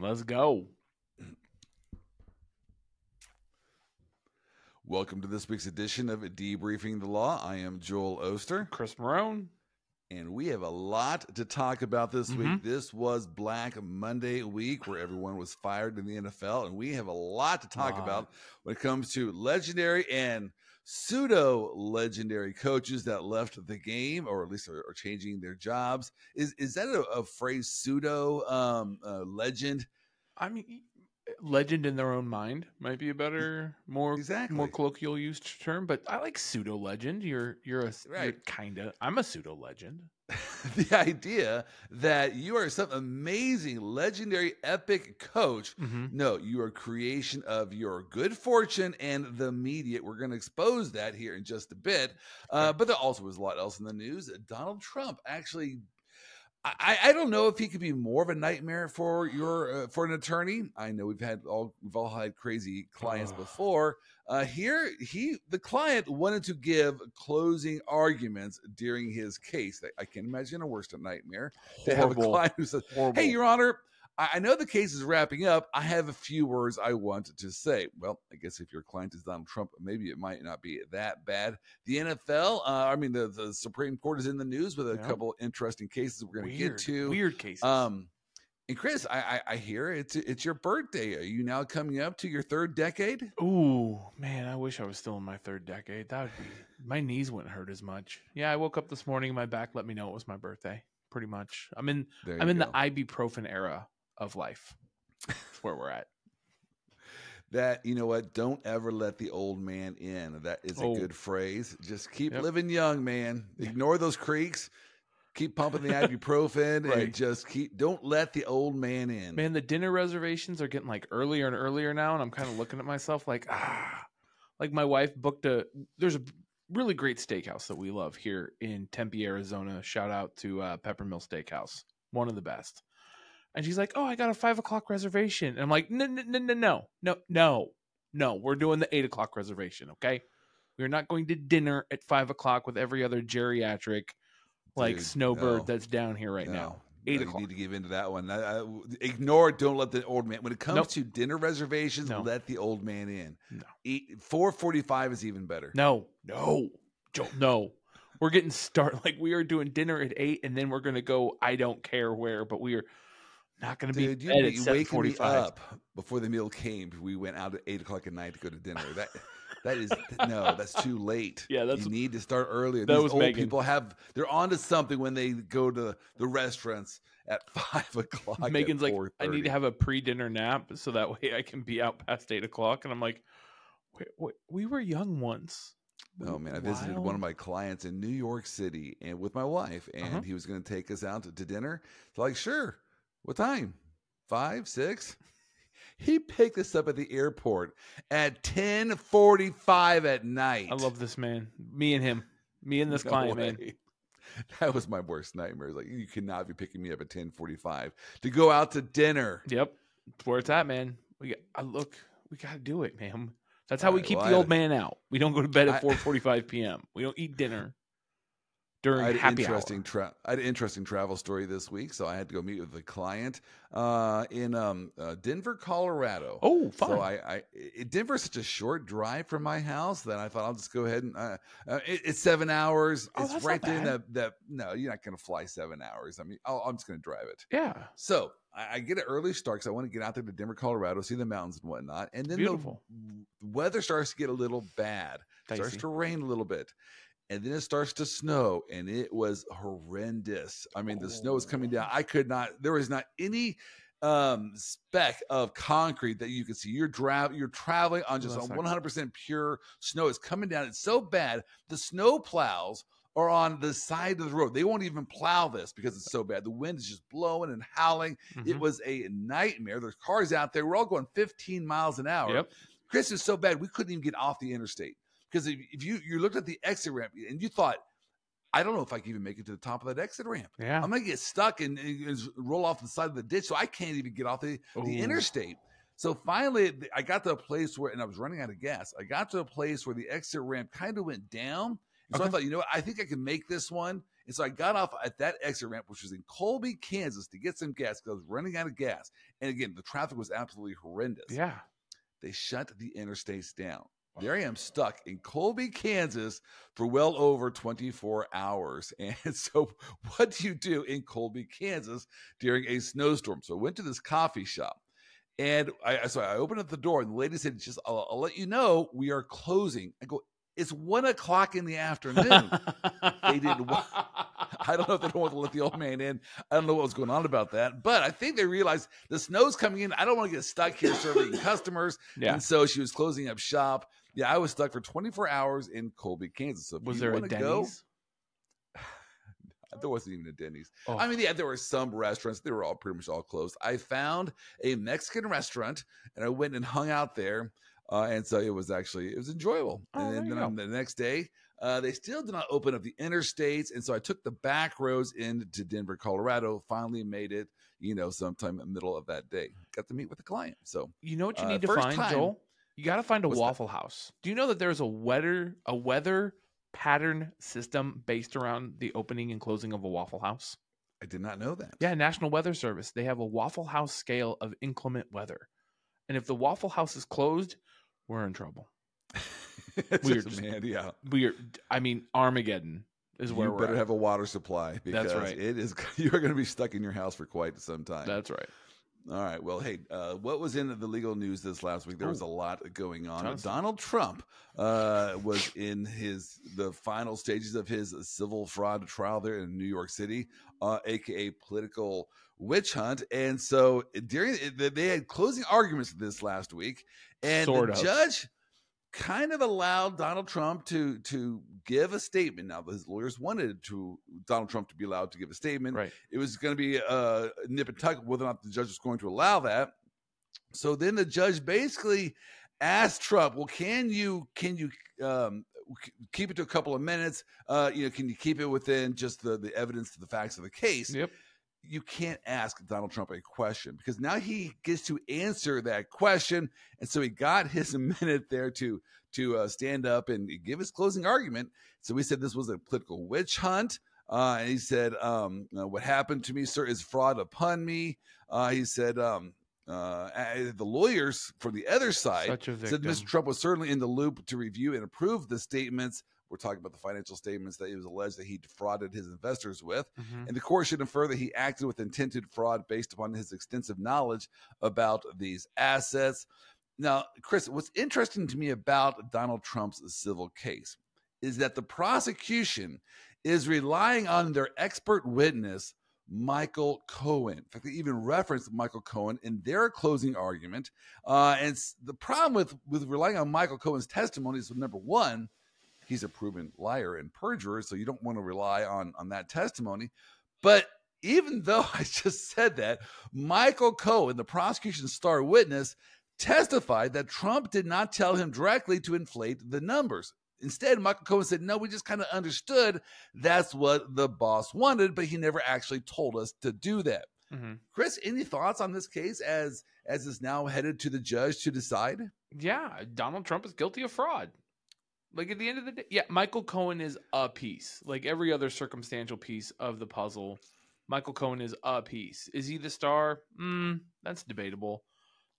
Let's go. Welcome to this week's edition of Debriefing the Law. I am Joel Oster, Chris Marone. and we have a lot to talk about this week. Mhm. This was Black Monday week where everyone was fired in the NFL, and we have a lot to talk about when it comes to legendary and pseudo legendary coaches that left the game or at least are, are changing their jobs. Is is that a, a phrase pseudo um, uh, legend? I mean, legend in their own mind might be a better, more Exactly. more colloquial used term. But I like pseudo legend. You're you're a Right. kind of. I'm a pseudo legend. the idea that you are some amazing, legendary, epic coach. Mm-hmm. No, you are creation of your good fortune and the media. We're going to expose that here in just a bit. Uh, but there also was a lot else in the news. Donald Trump actually. I, I don't know if he could be more of a nightmare for your uh, for an attorney. I know we've had all we've all had crazy clients Ugh. before. Uh, here, he the client wanted to give closing arguments during his case. I, I can imagine a worse nightmare to have a client who says, Horrible. Hey, Your Honor, I know the case is wrapping up. I have a few words I want to say. Well, I guess if your client is Donald Trump, maybe it might not be that bad. The NFL, uh, I mean, the, the Supreme Court is in the news with a Yeah. couple interesting cases we're going to get to. weird cases. Um, and Chris, I, I, I hear it's it's your birthday. Are you now coming up to your third decade? Ooh, man, I wish I was still in my third decade. That would be my knees wouldn't hurt as much. Yeah, I woke up this morning, my back let me know it was my birthday. Pretty much. I'm in I'm in go. the ibuprofen era of life. That's where we're at. that you know what don't ever let the old man in that is a Oh. good phrase just keep Yep. living young man ignore those creaks keep pumping the ibuprofen Right. and just keep don't let the old man in Man, the dinner reservations are getting like earlier and earlier now, and I'm kind of looking at myself like, ah, like my wife booked a. There's a really great steakhouse that we love here in Tempe, Arizona. Shout out to uh, Peppermill Steakhouse, one of the best. And she's like, "Oh, I got a five o'clock reservation," and I'm like, "No, no, no, no, no, no, no, no. We're doing the eight o'clock reservation, okay? We're not going to dinner at five o'clock with every other geriatric like Dude, snowbird no. that's down here right No. now." No, Eight you o'clock. need to give into that one. I- I- uh, ignore it. Don't let the old man. When it comes Nope. to dinner reservations, No. let the old man in. No. Four forty-five is even better. No, no, no. We're getting started. Like we are doing dinner at eight, and then we're gonna go. I don't care where, but we are not gonna Dude, be you'd fed be at seven waking me up before the meal came. We went out at eight o'clock at night to go to dinner. That that is no, that's too late. Yeah, that's- you need to start earlier. that These was old Megan. people have they're onto something when they go to the restaurants at five o'clock. Megan's like, I need to have a pre-dinner nap so that way I can be out past eight o'clock. And I'm like, wait, wait, we were young once. Oh man, I visited one of my clients in New York City and with my wife, and Uh-huh. he was going to take us out to, to dinner. So like, sure. What time? Five, six. He picked us up at the airport at ten forty-five at night. I love this man. Me and him. Me and this No client, man. That was my worst nightmare. Like you cannot be picking me up at ten forty-five to go out to dinner. Yep, that's where it's at, man. We got, I look, we got to do it, man. That's how we keep well, the old man out. We don't go to bed at four forty-five p.m. We don't eat dinner during I had an happy interesting hour. tra- I had an interesting travel story this week, so I had to go meet with a client uh, in um, uh, Denver, Colorado. Oh, fun. So I, I it, Denver such a short drive from my house that I thought I'll just go ahead and uh, uh, it, it's seven hours. Oh, it's that's right not there that that no, you're not going to fly seven hours. I mean, I'll, I'm just going to drive it. yeah, So I, I get an early start because I want to get out there to Denver, Colorado, see the mountains and whatnot, and then Beautiful. the weather starts to get a little bad. Starts to rain a little bit. And then it starts to snow, and it was horrendous. I mean, the snow was coming down. I could not. There was not any um speck of concrete that you could see. You're drive. You're traveling on just on 100 percent pure snow. It's coming down. It's so bad. The snow plows are on the side of the road. They won't even plow this because it's so bad. The wind is just blowing and howling. It Mhm. was a nightmare. There's cars out there. We're all going 15 miles an hour. Yep. Chris is so bad we couldn't even get off the interstate because if, if you you looked at the exit ramp and you thought, I don't know if I can even make it to the top of that exit ramp. Yeah. I'm gonna get stuck and, and roll off the side of the ditch, so I can't even get off the, the interstate. So finally, I got to a place where, and I was running out of gas. I got to a place where the exit ramp kind of went down, So I thought, you know what? I think I can make this one. And so I got off at that exit ramp, which was in Colby, Kansas, to get some gas because I was running out of gas. And again, the traffic was absolutely horrendous. Yeah. They shut the interstates down. There I am stuck in Colby, Kansas for well over 24 hours. And so, what do you do in Colby, Kansas during a snowstorm? So, I went to this coffee shop and I, so I opened up the door and the lady said, Just, I'll, I'll let you know we are closing. I go, It's one o'clock in the afternoon. They did wa- I don't know if they don't want to let the old man in. I don't know what was going on about that, but I think they realized the snow's coming in. I don't want to get stuck here serving customers. yeah. And so she was closing up shop. Yeah, I was stuck for 24 hours in Colby, Kansas. So Was there a wanna go- Denny's? there wasn't even a Denny's. Oh. I mean, yeah, there were some restaurants. They were all pretty much all closed. I found a Mexican restaurant and I went and hung out there. Uh, and so it was actually it was enjoyable. Oh, and then, then on the next day, uh, they still did not open up the interstates, and so I took the back roads into Denver, Colorado. Finally made it, you know, sometime in the middle of that day. Got to meet with a client. So You know what you Uh, need to first find, time- Joel? You got to find a What's that? Waffle House. Do you know that there's a weather a weather pattern system based around the opening and closing of a Waffle House? I did not know that. Yeah, National Weather Service. They have a Waffle House scale of inclement weather. And if the Waffle House is closed, we're in trouble. Weird. just, man. Yeah. We're I mean Armageddon is where you we're better at. have a water supply because right. it is you are going to be stuck in your house for quite some time. That's right. All right. Well, hey, uh, what was in the legal news this last week? There was a lot going on. Donald Trump uh, was in his the final stages of his civil fraud trial there in New York City, uh, aka political witch hunt. And so during they had closing arguments this last week, and Sort the of. judge kind of allowed Donald Trump to to give a statement. Now, his lawyers wanted to Donald Trump to be allowed to give a statement. Right. It was going to be uh, nip and tuck whether or not the judge was going to allow that. So then the judge basically asked Trump, "Well, can you can you um, keep it to a couple of minutes? Uh, you know, can you keep it within just the the evidence to the facts of the case?" Yep. You can't ask Donald Trump a question because now he gets to answer that question, and so he got his minute there to to uh, stand up and give his closing argument. So he said this was a political witch hunt. Uh, and he said, um, "What happened to me, sir, is fraud upon me." Uh, he said, um, uh, uh, "The lawyers for the other side said. Mr. Trump was certainly in the loop to review and approve the statements. We're talking about the financial statements that it was alleged that he defrauded his investors with. Mhm. And the court should infer that he acted with intended fraud based upon his extensive knowledge about these assets. Now, Chris, what's interesting to me about Donald Trump's civil case is that the prosecution is relying on their expert witness, Michael Cohen. In fact, they even referenced Michael Cohen in their closing argument. Uh, and the problem with, with relying on Michael Cohen's testimony is number one, he's a proven liar and perjurer, so you don't want to rely on on that testimony. But even though I just said that, Michael Cohen, the prosecution's star witness, testified that Trump did not tell him directly to inflate the numbers. Instead, Michael Cohen said, No, we just kind of understood that's what the boss wanted, but he never actually told us to do that. Mhm. Chris, any thoughts on this case as as is now headed to the judge to decide? Yeah, Donald Trump is guilty of fraud. Like at the end of the day, yeah, Michael Cohen is a piece. Like every other circumstantial piece of the puzzle, Michael Cohen is a piece. Is he the star? Mm, that's debatable.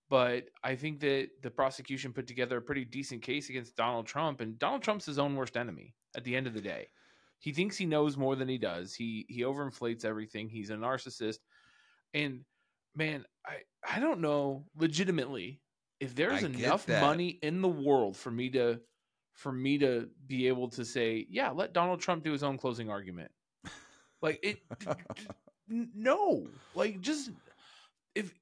But I think that the prosecution put together a pretty decent case against Donald Trump, and Donald Trump's his own worst enemy. At the end of the day, he thinks he knows more than he does. He he overinflates everything. He's a narcissist, and man, I I don't know legitimately if there's I enough money in the world for me to for me to be able to say, yeah, let Donald Trump do his own closing argument. Like it no. Like just if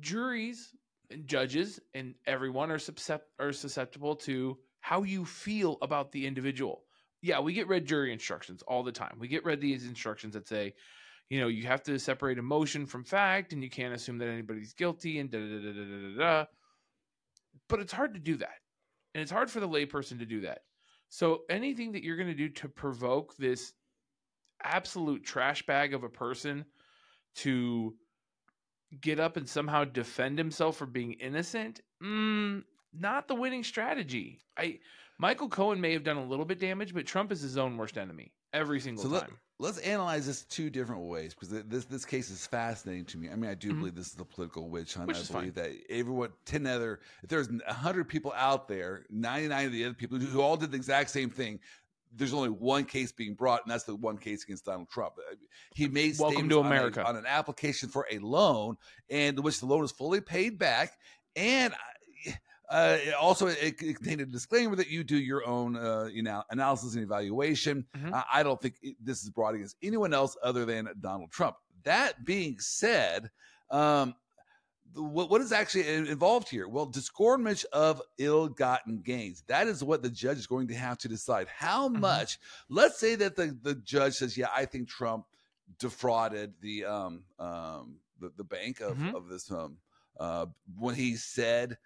juries and judges and everyone are suscept- are susceptible to how you feel about the individual. Yeah, we get read jury instructions all the time. We get read these instructions that say, you know, you have to separate emotion from fact and you can't assume that anybody's guilty and da da da da da da. da. But it's hard to do that. And it's hard for the layperson to do that. So anything that you're going to do to provoke this absolute trash bag of a person to get up and somehow defend himself for being innocent, mm, not the winning strategy. I Michael Cohen may have done a little bit damage, but Trump is his own worst enemy every single time. So time. let, us analyze this two different ways because this this case is fascinating to me. I mean, I do Mhm. believe this is the political witch hunt. Which I is believe that everyone, ten other, if there's hundred people out there, ninety nine of the other people who, all did the exact same thing. There's only one case being brought, and that's the one case against Donald Trump. Uh, He made Welcome to on a- America. on, an application for a loan, and which the loan is fully paid back, and. Uh, it also, it contained a disclaimer that you do your own, uh, you know, analysis and evaluation. Mhm. I, I don't think it, this is brought against anyone else other than Donald Trump. That being said, um, what, what is actually involved here? Well, disgorgement of ill-gotten gains. That is what the judge is going to have to decide. How Mhm. much? Let's say that the, the judge says, "Yeah, I think Trump defrauded the um, um, the, the bank of, Mhm. of this um, uh, when he said."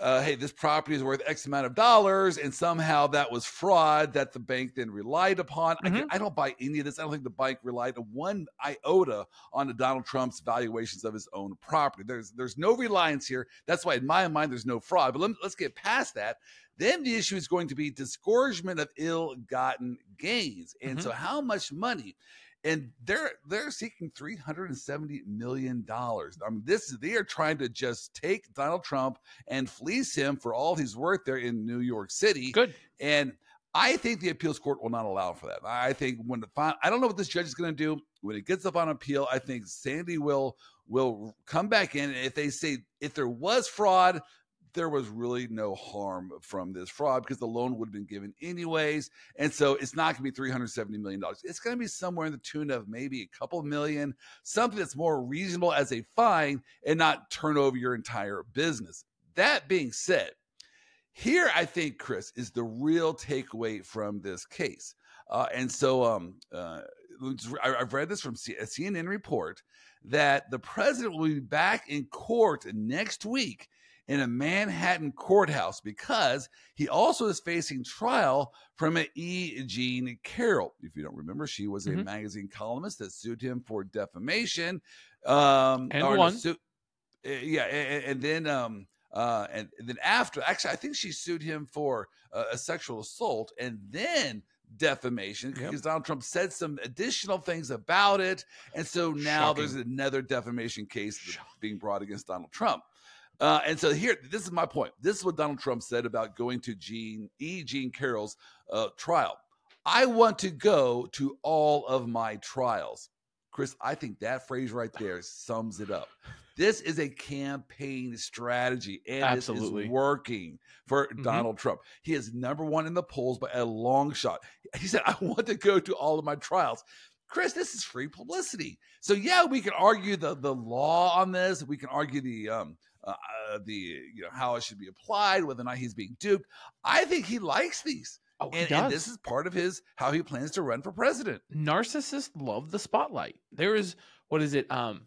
Uh, hey, this property is worth X amount of dollars, and somehow that was fraud that the bank then relied upon. I, Mhm. I don't buy any of this. I don't think the bank relied one iota on the Donald Trump's valuations of his own property. There's there's no reliance here. That's why, in my mind, there's no fraud. But let, let's get past that. Then the issue is going to be disgorgement of ill-gotten gains, and so how much money? And they're they're seeking 370 million dollars. I mean, this they are trying to just take Donald Trump and fleece him for all he's worth there in New York City. Good. And I think the appeals court will not allow for that. I think when the final, I don't know what this judge is going to do when it gets up on appeal. I think Sandy will will come back in. And if they say if there was fraud, there was really no harm from this fraud because the loan would have been given anyways. And so it's not going to be $370 million. It's going to be somewhere in the tune of maybe a couple million, something that's more reasonable as a fine and not turn over your entire business. That being said, here I think, Chris, is the real takeaway from this case. Uh, and so um, uh, I, I've read this from a CNN report that the president will be back in court next week in a Manhattan courthouse because he also is facing trial from an E. Jean Carroll. If you don't remember, she was a Mhm. magazine columnist that sued him for defamation. Um, And won. su- uh, yeah, and, and then um, uh, and, and then after, actually, I think she sued him for uh, a sexual assault, and then defamation Yep. because Donald Trump said some additional things about it, and so now Shocking. there's another defamation case being brought against Donald Trump. Uh, and so here, this is my point. This is what Donald Trump said about going to Jean E. Jean Carroll's uh, trial. I want to go to all of my trials. Chris, I think that phrase right there sums it up. This is a campaign strategy, and Absolutely. this is working for Mhm. Donald Trump. He is number one in the polls by a long shot. He said, "I want to go to all of my trials." Chris, this is free publicity. So yeah, we can argue the the law on this. We can argue the um uh, uh, the you know how it should be applied, whether or not he's being duped. I think he likes these, Oh, and, and this is part of his how he plans to run for president. narcissists love the spotlight. There is what is it? Um,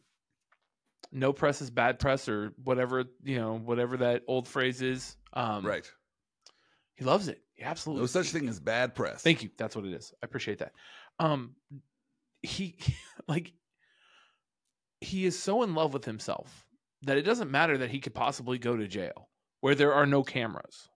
no press is bad press, or whatever you know, whatever that old phrase is. Um, right. He loves it. He absolutely. No such thing as bad press. Thank you. That's what it is. I appreciate that. Um, he like he is so in love with himself that it doesn't matter that he could possibly go to jail where there are no cameras.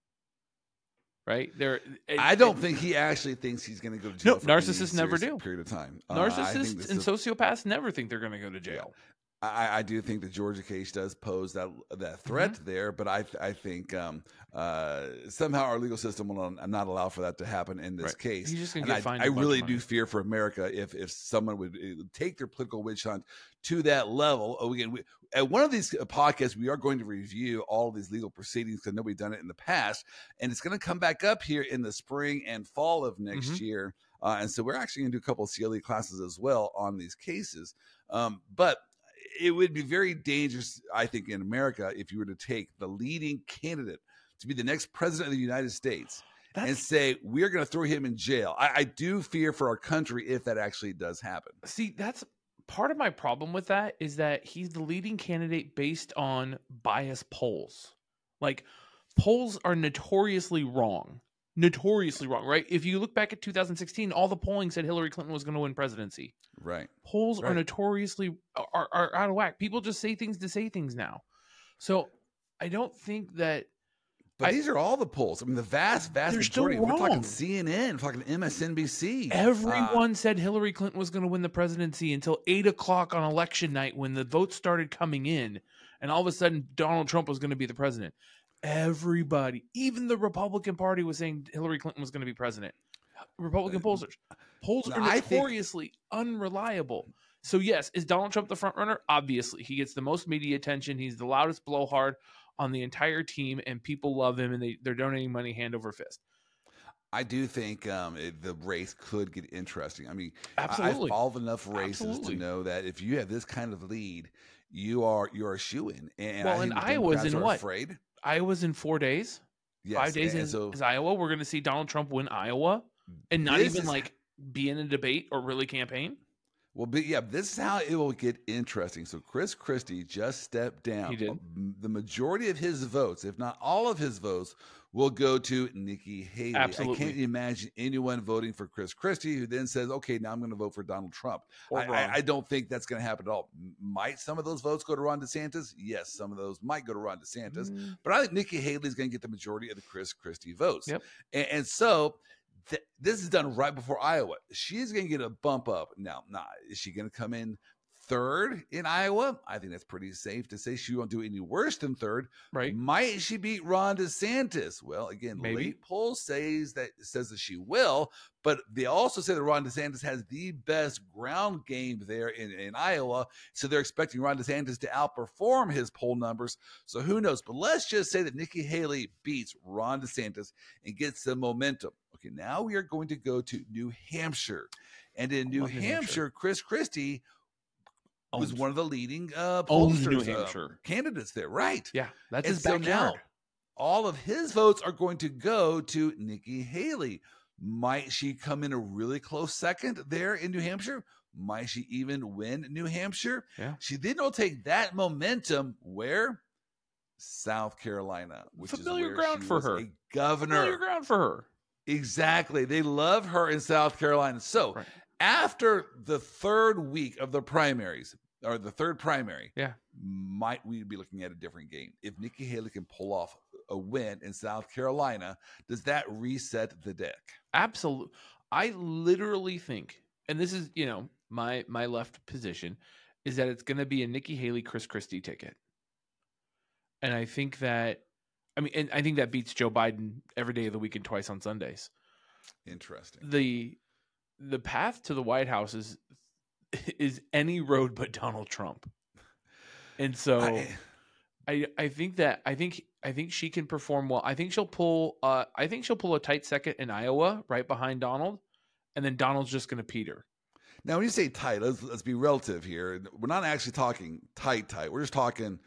Right there, it- I don't it- think he actually thinks he's going to go to jail. No, narcissists never do. Period of time. Uh, narcissists this and sociopaths never think they're going to go to jail. I, I do think the Georgia case does pose that that threat Mm-hmm. there, but I I think um, uh, somehow our legal system will not allow for that to happen in this Right. case. He's just going And I, get. I bunch really do fear for America if if someone would uh, take their political witch hunt to that level. Oh, again, we, at one of these uh, podcasts, we are going to review all of these legal proceedings because nobody's done it in the past, and it's going to come back up here in the spring and fall of next Mhm. year. Uh, and so we're actually going to do a couple of CLE classes as well on these cases. Um, but it would be very dangerous, I think, in America if you were to take the leading candidate to be the next president of the United States and say we're going to throw him in jail. I, I do fear for our country if that actually does happen. see that's part of my problem with that is that he's the leading candidate based on bias polls. Like polls are notoriously wrong. Notoriously wrong, right? If you look back at 2016, all the polling said Hillary Clinton was going to win presidency. Right. Polls are notoriously are, are out of whack. People just say things to say things now. So I don't think that But I- these are all the polls. I mean, the vast, vast They're still majority. We're talking wrong. CNN, talking MSNBC. Uh, Everyone said Hillary Clinton was going to win the presidency until eight o'clock on election night when the votes started coming in, and all of a sudden Donald Trump was going to be the president. Everybody, even the Republican Party, was saying Hillary Clinton was going to be president. Republican pollsters, polls no, are I think- notoriously unreliable. So yes, is Donald Trump the front runner? Obviously, he gets the most media attention. He's the loudest blowhard on the entire team, and people love him, and they, they're donating money hand over fist. I do think um, it, the race could get interesting. I mean, I- Absolutely. I've followed enough races Absolutely. to know that if you have this kind of lead, you are you are a shoe in. And Well, I and Iowa's in what? Afraid. Iowa's in four days. Yes, five days and so is Iowa. We're going to see Donald Trump win Iowa and not even is- like be in a debate or really campaign. Well, but yeah, this is how it will get interesting. So Chris Christie just stepped down. He did. Um, the majority of his votes, if not all of his votes, will go to Nikki Haley. I can't imagine anyone voting for Chris Christie who then says, "Okay, now I'm going to vote for Donald Trump." I, I, I don't think that's going to happen at all. Might some of those votes go to Ron DeSantis? Yes, some of those might go to Ron DeSantis. Mm, But I think Nikki Haley is going to get the majority of the Chris Christie votes. Yep. And, and so th- this is done right before Iowa. She's going to get a bump up. Now, nah, is she going to come in third in Iowa? I think that's pretty safe to say she won't do any worse than third. right. Might she beat Ron DeSantis? Well, again, Maybe. late poll says that says that she will, but they also say that Ron DeSantis has the best ground game there in, in Iowa. So they're expecting Ron DeSantis to outperform his poll numbers. So who knows? But let's just say that Nikki Haley beats Ron DeSantis and gets some momentum. Okay, now we are going to go to New Hampshire. And in New Hampshire, Hampshire. Chris Christie was one of the leading uh, pollsters, uh, candidates there, right? Yeah, that's And his so backyard. now, all of his votes are going to go to Nikki Haley. Might she come in a really close second there in New Hampshire? Might she even win New Hampshire? Yeah. She then will take that momentum where South Carolina, which Familiar is ground for her. a governor. Familiar ground for her. Exactly. They love her in South Carolina. So Right. After the third week of the primaries, or the third primary, Yeah. might we be looking at a different game? If Nikki Haley can pull off a win in South Carolina, does that reset the deck? Absolutely. I literally think, and this is, you know, my my left position, is that it's going to be a Nikki Haley, Chris Christie ticket, and I think that, I mean, and I think that beats Joe Biden every day of the week and twice on Sundays. Interesting. the The path to the White House is is any road but Donald Trump, and so. I- I I think that I think I think she can perform well. I think she'll pull uh I think she'll pull a tight second in Iowa right behind Donald and then Donald's just going to peter. now, when you say tight, let's let's be relative here. We're not actually talking tight, tight. We're just talking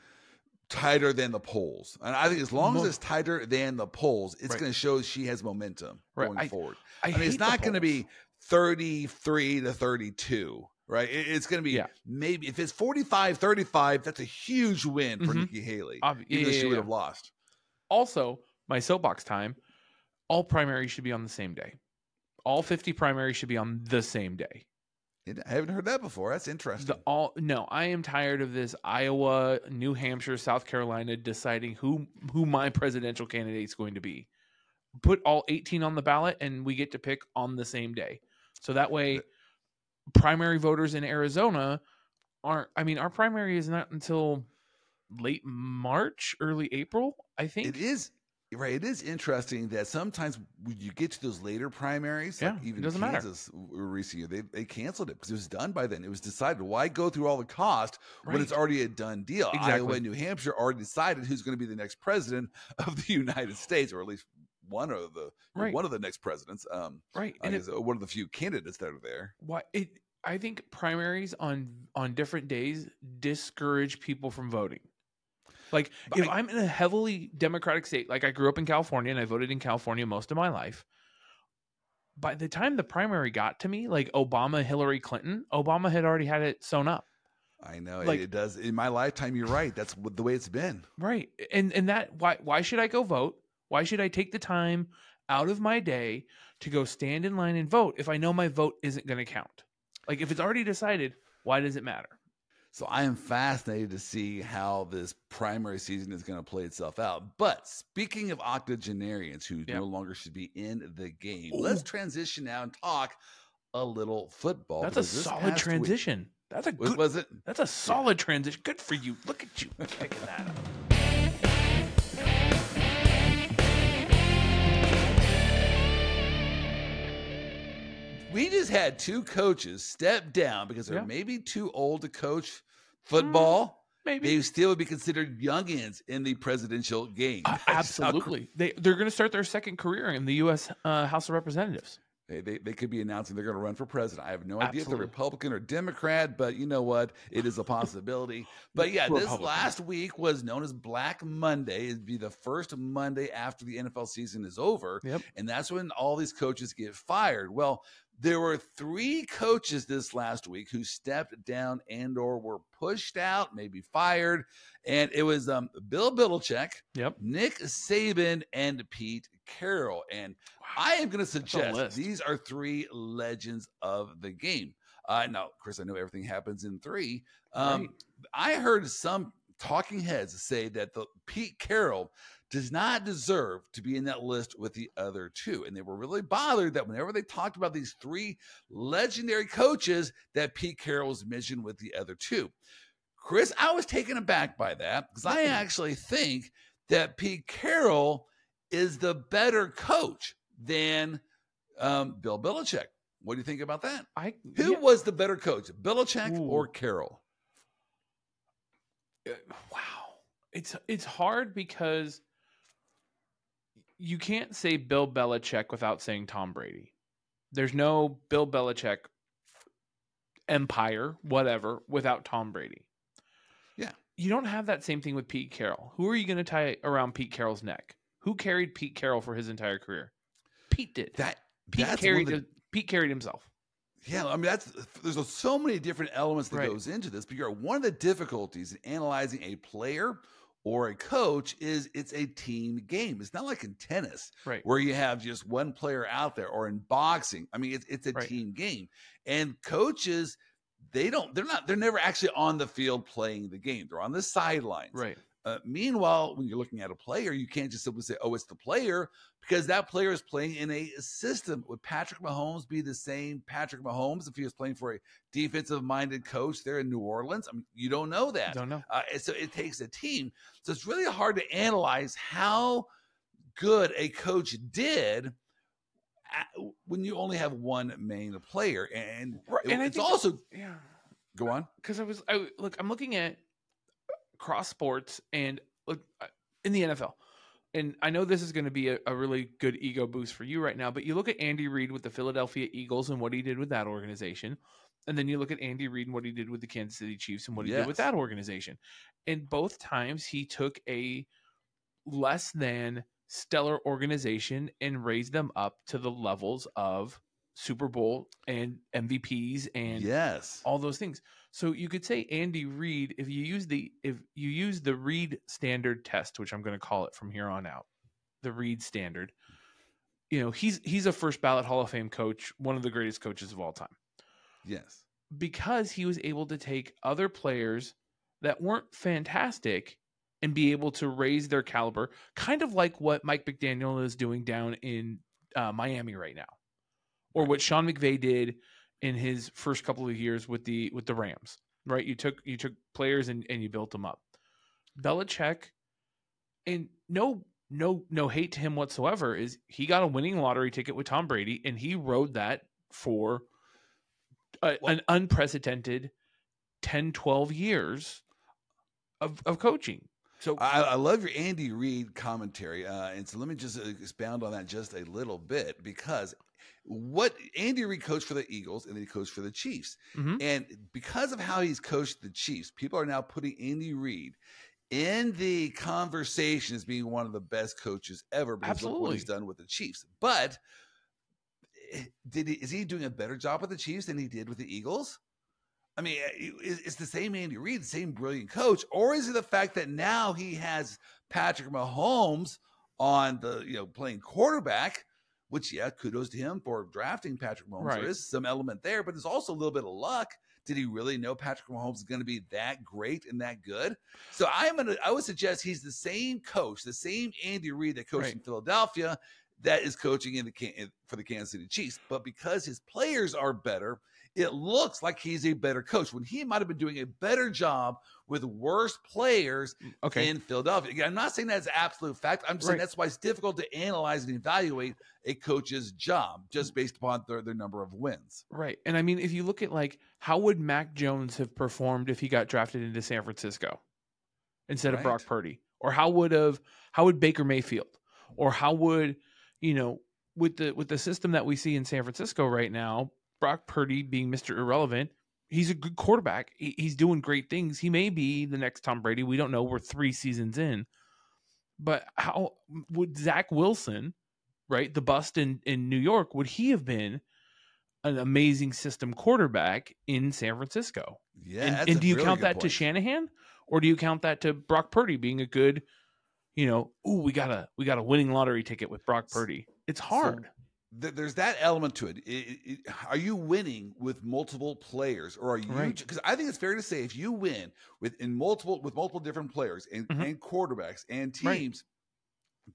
tighter than the polls. And I think as long as it's tighter than the polls, it's Right. going to show she has momentum Right. going I- forward. I, I mean, it's not going to be 33 to 32, right? It- It's going to be Yeah. maybe if it's 45 35, that's a huge win for Mhm. Nikki Haley. Ob- even yeah, though yeah, she would yeah. have lost. Also, my soapbox time, all primaries should be on the same day. All 50 primaries should be on the same day. I haven't heard that before. That's interesting. The all no, I am tired of this Iowa, New Hampshire, South Carolina deciding who who my presidential candidate is going to be. Put all 18 on the ballot and we get to pick on the same day. So that way primary voters in Arizona aren't I mean our primary is not until late March, early April, I think. It is right. It is interesting that sometimes when you get to those later primaries, Yeah, like it even doesn't. Kansas w- recently, they they canceled it because it was done by then. It was decided. Why go through all the cost when it's already a done deal? Exactly. Iowa and New Hampshire already decided who's going to be the next president of the United States, or at least one of the Right. one of the next presidents. Um, right. And it, one of the few candidates that are there. why it I think primaries on on different days discourage people from voting. Like if I- I'm in a heavily democratic state, like I grew up in California and I voted in California most of my life. By the time the primary got to me, like Obama, Hillary Clinton, Obama had already had it sewn up. I know Like- it, it does in my lifetime. You're right. That's the way it's been. Right. And and that why why should I go vote? Why should I take the time out of my day to go stand in line and vote if I know my vote isn't going to count? Like if it's already decided, why does it matter? So I am fascinated to see how this primary season is going to play itself out. But speaking of octogenarians who Yep. no longer should be in the game, let's transition now and talk a little football. That's a solid past week- transition. That's a good. was it? That's a solid transition. Good for you. Look at you picking that up. We just had two coaches step down because they're Yeah. maybe too old to coach football. Maybe. They still would be considered youngins in the presidential game. Uh, That's how cr- absolutely. They they're going to start their second career in the U.S. Uh, House of Representatives. They, they, they could be announcing they're going to run for president. I have no idea if they're Republican or Democrat, but you know what? It is a possibility. but yeah, this last week was known as Black Monday. It'd be the first Monday after the NFL season is over. Yep. And that's when all these coaches get fired. Well, there were three coaches this last week who stepped down and or were pushed out, maybe fired. And it was um, Bill Belichick, Yep. Nick Saban, and Pete Carroll. And I am going to suggest these are three legends of the game. Uh, now, Chris, I know everything happens in three. Um, Right. I heard some talking heads say that the Pete Carroll does not deserve to be in that list with the other two, and they were really bothered that whenever they talked about these three legendary coaches, that Pete Carroll was mentioned with the other two. Chris, I was taken aback by that because I actually think that Pete Carroll is the better coach than um, Bill Belichick. What do you think about that? I Who yeah. was the better coach, Belichick Ooh. or Carroll? Uh, wow it's it's hard because you can't say bill belichick without saying tom brady there's no bill belichick empire whatever without tom brady Yeah. you don't have that same thing with pete carroll who are you going to tie around pete carroll's neck who carried pete carroll for his entire career pete did That pete that's carried the- pete carried himself Yeah, I mean that's there's so many different elements that Right. goes into this. But you're one of the difficulties in analyzing a player or a coach is it's a team game. It's not like in tennis right where you have just one player out there or in boxing. I mean, it's it's a Right. team game. And coaches, they don't they're not they're never actually on the field playing the game. They're on the sidelines. right Uh, meanwhile, when you're looking at a player, you can't just simply say, "Oh, it's the player," because that player is playing in a system. Would Patrick Mahomes be the same Patrick Mahomes if he was playing for a defensive-minded coach there in New Orleans? I mean, you don't know that. don't know Uh, so it takes a team. So it's really hard to analyze how good a coach did when you only have one main player. And, Right, and it's think- also yeah go on. because I was I look I'm looking at cross sports and look uh, in the NFL. And I know this is going to be a, a really good ego boost for you right now, but you look at Andy Reid with the Philadelphia Eagles and what he did with that organization. And then you look at Andy Reid and what he did with the Kansas City Chiefs and what he did with that organization. And both times he took a less than stellar organization and raised them up to the levels of Super Bowl and MVPs and yes. all those things. So you could say Andy Reid if you use the if you use the Reid standard test, which I'm going to call it from here on out, the Reid standard. You know, he's he's a first ballot Hall of Fame coach, one of the greatest coaches of all time Yes. because he was able to take other players that weren't fantastic and be able to raise their caliber, kind of like what Mike McDaniel is doing down in uh, Miami right now, or what Sean McVay did in his first couple of years with the with the Rams. Right, you took you took players and, and you built them up. Belichick, and no no no hate to him whatsoever, is he got a winning lottery ticket with Tom Brady and he rode that for a, an unprecedented 10 12 years of, of coaching so I, I love your Andy Reid commentary, uh, and so let me just uh, expound on that just a little bit because what Andy Reid coached for the Eagles and then he coached for the Chiefs, Mhm. and because of how he's coached the Chiefs, people are now putting Andy Reid in the conversation as being one of the best coaches ever because look what he's done with the Chiefs. But eh, did he, is he doing a better job with the Chiefs than he did with the Eagles? I mean, eh, is it's the same Andy Reid, the same brilliant coach, or is it the fact that now he has Patrick Mahomes on the you know playing quarterback? Which yeah, kudos to him for drafting Patrick Mahomes. Right. There is some element there, but there's also a little bit of luck Did he really know Patrick Mahomes is going to be that great and that good? So I'm gonna I would suggest he's the same coach, the same Andy Reid that coached Right. in Philadelphia that is coaching in the Can- for the Kansas City Chiefs. But because his players are better, it looks like he's a better coach when he might have been doing a better job with worse players mm, Okay. in Philadelphia. Again, I'm not saying that's absolute fact. I'm saying Right. that's why it's difficult to analyze and evaluate a coach's job just based upon their, their number of wins. Right. And I mean, if you look at like how would Mac Jones have performed if he got drafted into San Francisco instead of Brock Purdy? Or how would have how would Baker Mayfield? Or how would, you know, with the with the system that we see in San Francisco right now, Brock Purdy being Mr. Irrelevant, he's a good quarterback. He, he's doing great things. He may be the next Tom Brady. We don't know. We're three seasons in. But how would Zach Wilson, right, the bust in, in New York, would he have been an amazing system quarterback in San Francisco? Yeah. and and do you really count that to. Shanahan, or do you count that to Brock Purdy being a good, you know, ooh, we got a we got a winning lottery ticket with Brock Purdy? It's hard. Th- There's that element to it. It- it- it- Are you winning with multiple players, or are you? Right. Because I think it's fair to say if you win with in multiple with multiple different players and, Mhm. and quarterbacks and teams,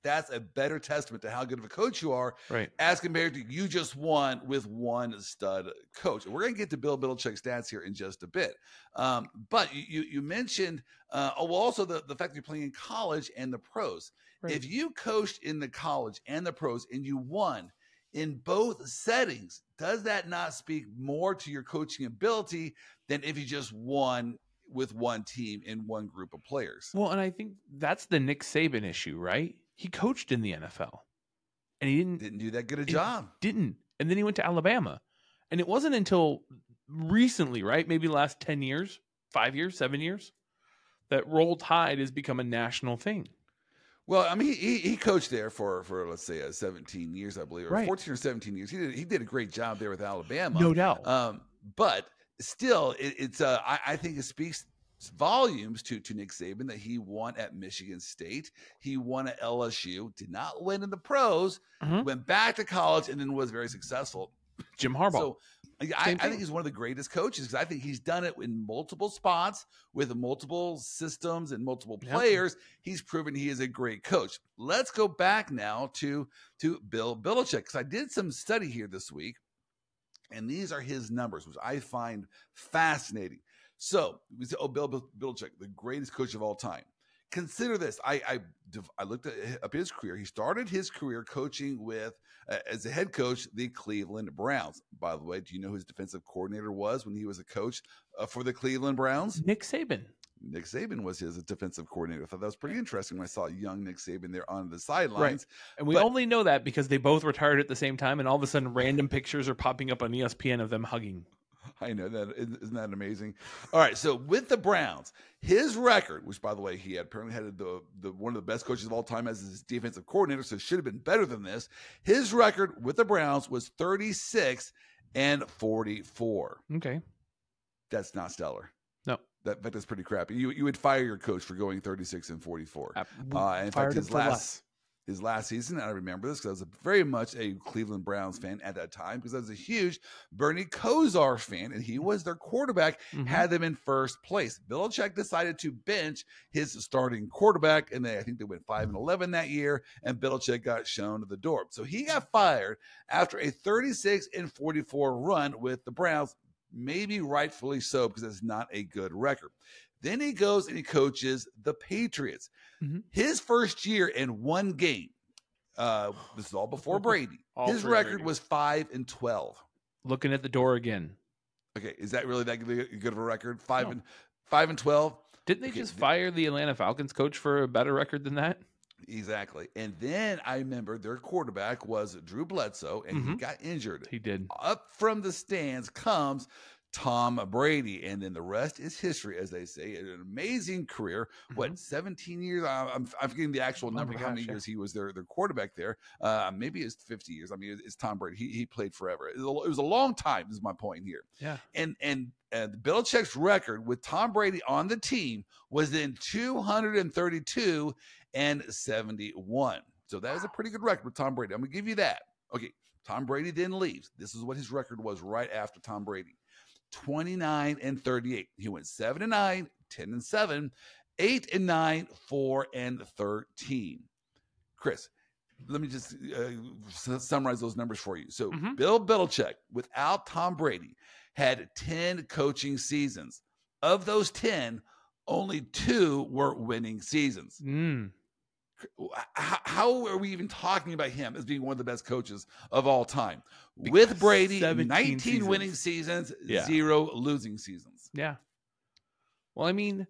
that's a better testament to how good of a coach you are right. as compared to you just won with one stud coach. We're going to get to Bill Belichick stats here in just a bit. Um, but you you, you mentioned uh, oh, well, also the, the fact that you're playing in college and the pros. Right. If you coached in the college and the pros and you won in both settings, does that not speak more to your coaching ability than if you just won with one team in one group of players? Well, and I think that's the Nick Saban issue, right? He coached in the NFL, and he didn't Didn't do that good a job. didn't, and then he went to Alabama, and it wasn't until recently, right? Maybe last ten years, five years, seven years, that Roll Tide has become a national thing. Well, I mean, he, he he coached there for for let's say uh, 17 years, I believe, or Right. 14 or 17 years. He did he did a great job there with Alabama. No doubt. Um, but still, it, it's uh, I, I think it speaks volumes to to Nick Saban that he won at Michigan State, he won at LSU, did not win in the pros, Mhm. went back to college, and then was very successful. Jim Harbaugh. So I, I think he's one of the greatest coaches because I think he's done it in multiple spots with multiple systems and multiple Yep. players. He's proven he is a great coach. Let's go back now to to Bill Belichick because I did some study here this week, and these are his numbers, which I find fascinating. So we say, oh, Bill Bill Belichick, the greatest coach of all time. Consider this. I I, I looked at up his career. He started his career coaching with uh, as a head coach the Cleveland Browns. By the way, do you know who his defensive coordinator was when he was a coach uh, for the Cleveland Browns? Nick Saban. Nick Saban was his defensive coordinator. I thought that was pretty interesting when I saw young Nick Saban there on the sidelines. And we But- only know that because they both retired at the same time, and all of a sudden, random pictures are popping up on ESPN of them hugging. I know that isn't that amazing. All right, so with the Browns, his record, which by the way he had apparently had the, the one of the best coaches of all time as his defensive coordinator, so should have been better than this. His record with the Browns was 36 and 44. Okay. That's not stellar. No. That, that that's pretty crappy. You you would fire your coach for going 36 and 44. Uh, Uh, in fired fact, his last. His last season, and I remember this because I was a, very much a Cleveland Browns fan at that time because I was a huge Bernie Kosar fan, and he was their quarterback, Mhm. had them in first place. Belichick decided to bench his starting quarterback, and they I think they went five and eleven that year, and Belichick got shown to the door. So he got fired after a 36 and 44 run with the Browns, maybe rightfully so because it's not a good record. Then he goes and he coaches the Patriots. Mhm. His first year in one game, uh, this is all before Brady. All His record Brady. was five and twelve. Looking at the door again. Okay, is that really that good of a record? Five No. and five and twelve. Didn't they Okay, just fire the Atlanta Falcons coach for a better record than that? Exactly. And then I remember their quarterback was Drew Bledsoe, and he Mhm. got injured. He did. Up from the stands comes Tom Brady, and then the rest is history, as they say. An amazing career. What, 17 years? I- I'm, I'm forgetting the actual Mm-hmm. Oh number my how many yeah. years he was their, their quarterback there. Uh, maybe it's 50 years. I mean, it's Tom Brady. He, he played forever. It was, a, it was a long time, is my point here. Yeah. And and uh, Belichick's record with Tom Brady on the team was then 232 and 71. So that is a pretty good record with Tom Brady. I'm going to give you that. Okay, Tom Brady then leaves. This is what his record was right after Tom Brady. 29 and 38. He went 7 and 9, 10 and 7, 8 and 9, 4 and 13. Chris, let me just uh, summarize those numbers for you. So, Mhm. Bill Belichick, without Tom Brady, had 10 coaching seasons. Of those 10, only two were winning seasons. Mm. How, are we even talking about him as being one of the best coaches of all time? Because With Brady, 19 seasons. winning seasons, Yeah. zero losing seasons. Yeah. Well, I mean,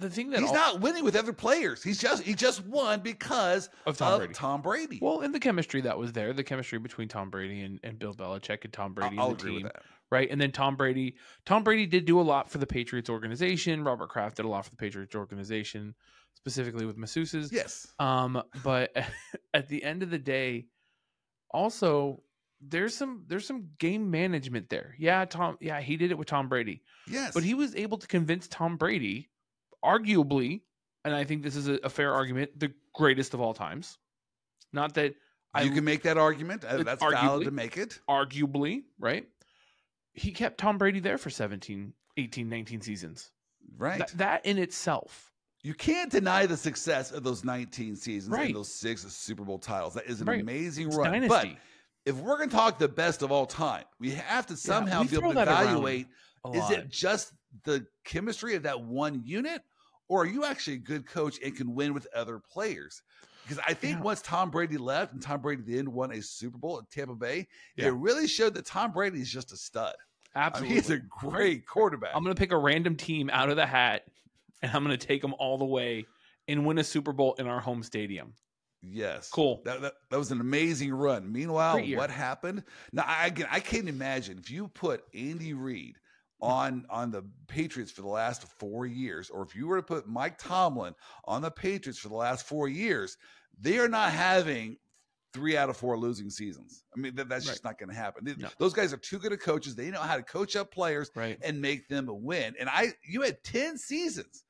the thing that He's al- not winning with other players. He's just he just won because of Tom of Brady. Tom Brady. Well, and the chemistry that was there, the chemistry between Tom Brady and, and Bill Belichick and Tom Brady I'll, and the agree team, with that. right? And then Tom Brady, Tom Brady did do a lot for the Patriots organization. Robert Kraft did a lot for the Patriots organization, specifically with masseuses. Yes. Um, but at the end of the day, also there's some there's some game management there. Yeah, Tom. Yeah, he did it with Tom Brady, Yes. but he was able to convince Tom Brady, arguably, and I think this is a, a fair argument, the greatest of all times. Not that I you can make that argument. Uh, That's arguably. valid to make it. arguably, right? He kept Tom Brady there for 17, 18, 19 seasons. Right. That, that in itself, you can't deny the success of those 19 seasons Right. and those six Super Bowl titles. That is an Right. amazing it's run. dynasty. But if we're going to talk the best of all time, we have to somehow we be able to evaluate is it just the chemistry of that one unit, or are you actually a good coach and can win with other players? Because I think Yeah. once Tom Brady left and Tom Brady then won a Super Bowl at Tampa Bay, Yeah. it really showed that Tom Brady is just a stud. I Absolutely. mean, he's a great quarterback. I'm going to pick a random team out of the hat and I'm going to take them all the way and win a Super Bowl in our home stadium. Yes. Cool. That, that, that was an amazing run. Meanwhile, what happened? Now, I, again, I can't imagine if you put Andy Reid on on the Patriots for the last four years, or if you were to put Mike Tomlin on the Patriots for the last four years, they are not having three out of four losing seasons. I mean, that, that's just not going to happen. They- No. Those guys are too good of coaches. They know how to coach up players Right. and make them win. And I, you had ten seasons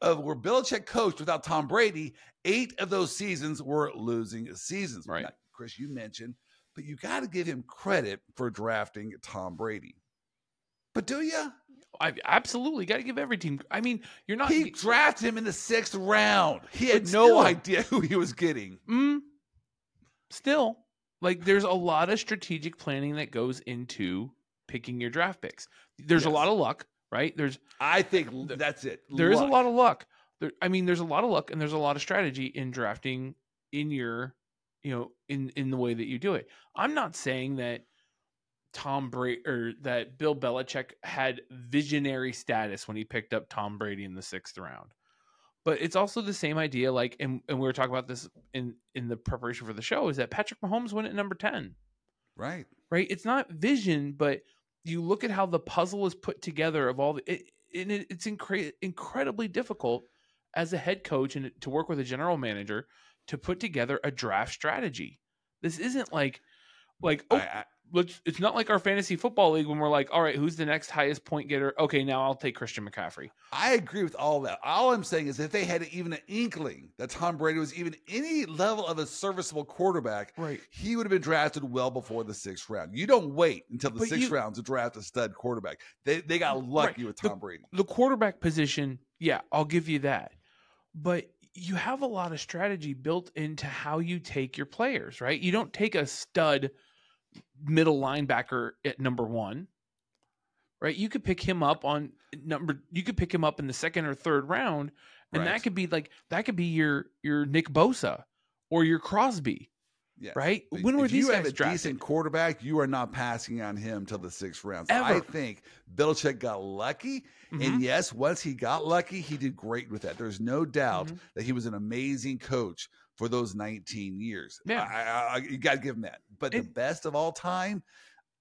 of where Belichick coached without Tom Brady. Eight of those seasons were losing seasons. Right. Now, Chris, you mentioned, but you got to give him credit for drafting Tom Brady. But do you? I absolutely got to give every team. I mean, you're not. He drafted him in the sixth round. He had no still. idea who he was getting. Mm, still, like, there's a lot of strategic planning that goes into picking your draft picks. There's a lot of luck, right? There's I think that's it. there is a lot of luck. There, I mean, there's a lot of luck and there's a lot of strategy in drafting in your, you know, in in the way that you do it. I'm not saying that Tom Brady or that Bill Belichick had visionary status when he picked up Tom Brady in the sixth round. But it's also the same idea, like, and, and we were talking about this in in the preparation for the show, is that Patrick Mahomes went at number ten right. right? It's not vision, but you look at how the puzzle is put together of all the, it, and it, it's incre- incredibly difficult as a head coach and to work with a general manager to put together a draft strategy. This isn't like, like oh, I, I, let's. It's not like our fantasy football league when we're like, all right, who's the next highest point getter? Okay, now I'll take Christian McCaffrey. I agree with all that. All I'm saying is if they had even an inkling that Tom Brady was even any level of a serviceable quarterback, Right. he would have been drafted well before the sixth round. You don't wait until the But sixth you- round to draft a stud quarterback. They they got lucky with The- Tom Brady. the quarterback position, yeah, I'll give you that. But you have a lot of strategy built into how you take your players, right? You don't take a stud middle linebacker at number one, right? You could pick him up on number. You could pick him up in the second or third round, and Right. that could be like that could be your your Nick Bosa or your Crosby, Yes. right? But When were if these you have a drafted? decent quarterback, you are not passing on him till the sixth round. So I think Belichick got lucky. Mhm. And yes, once he got lucky, he did great with that. There's no doubt Mhm. that he was an amazing coach for those 19 years. Yeah. I, I, you got to give him that. But the best of all time,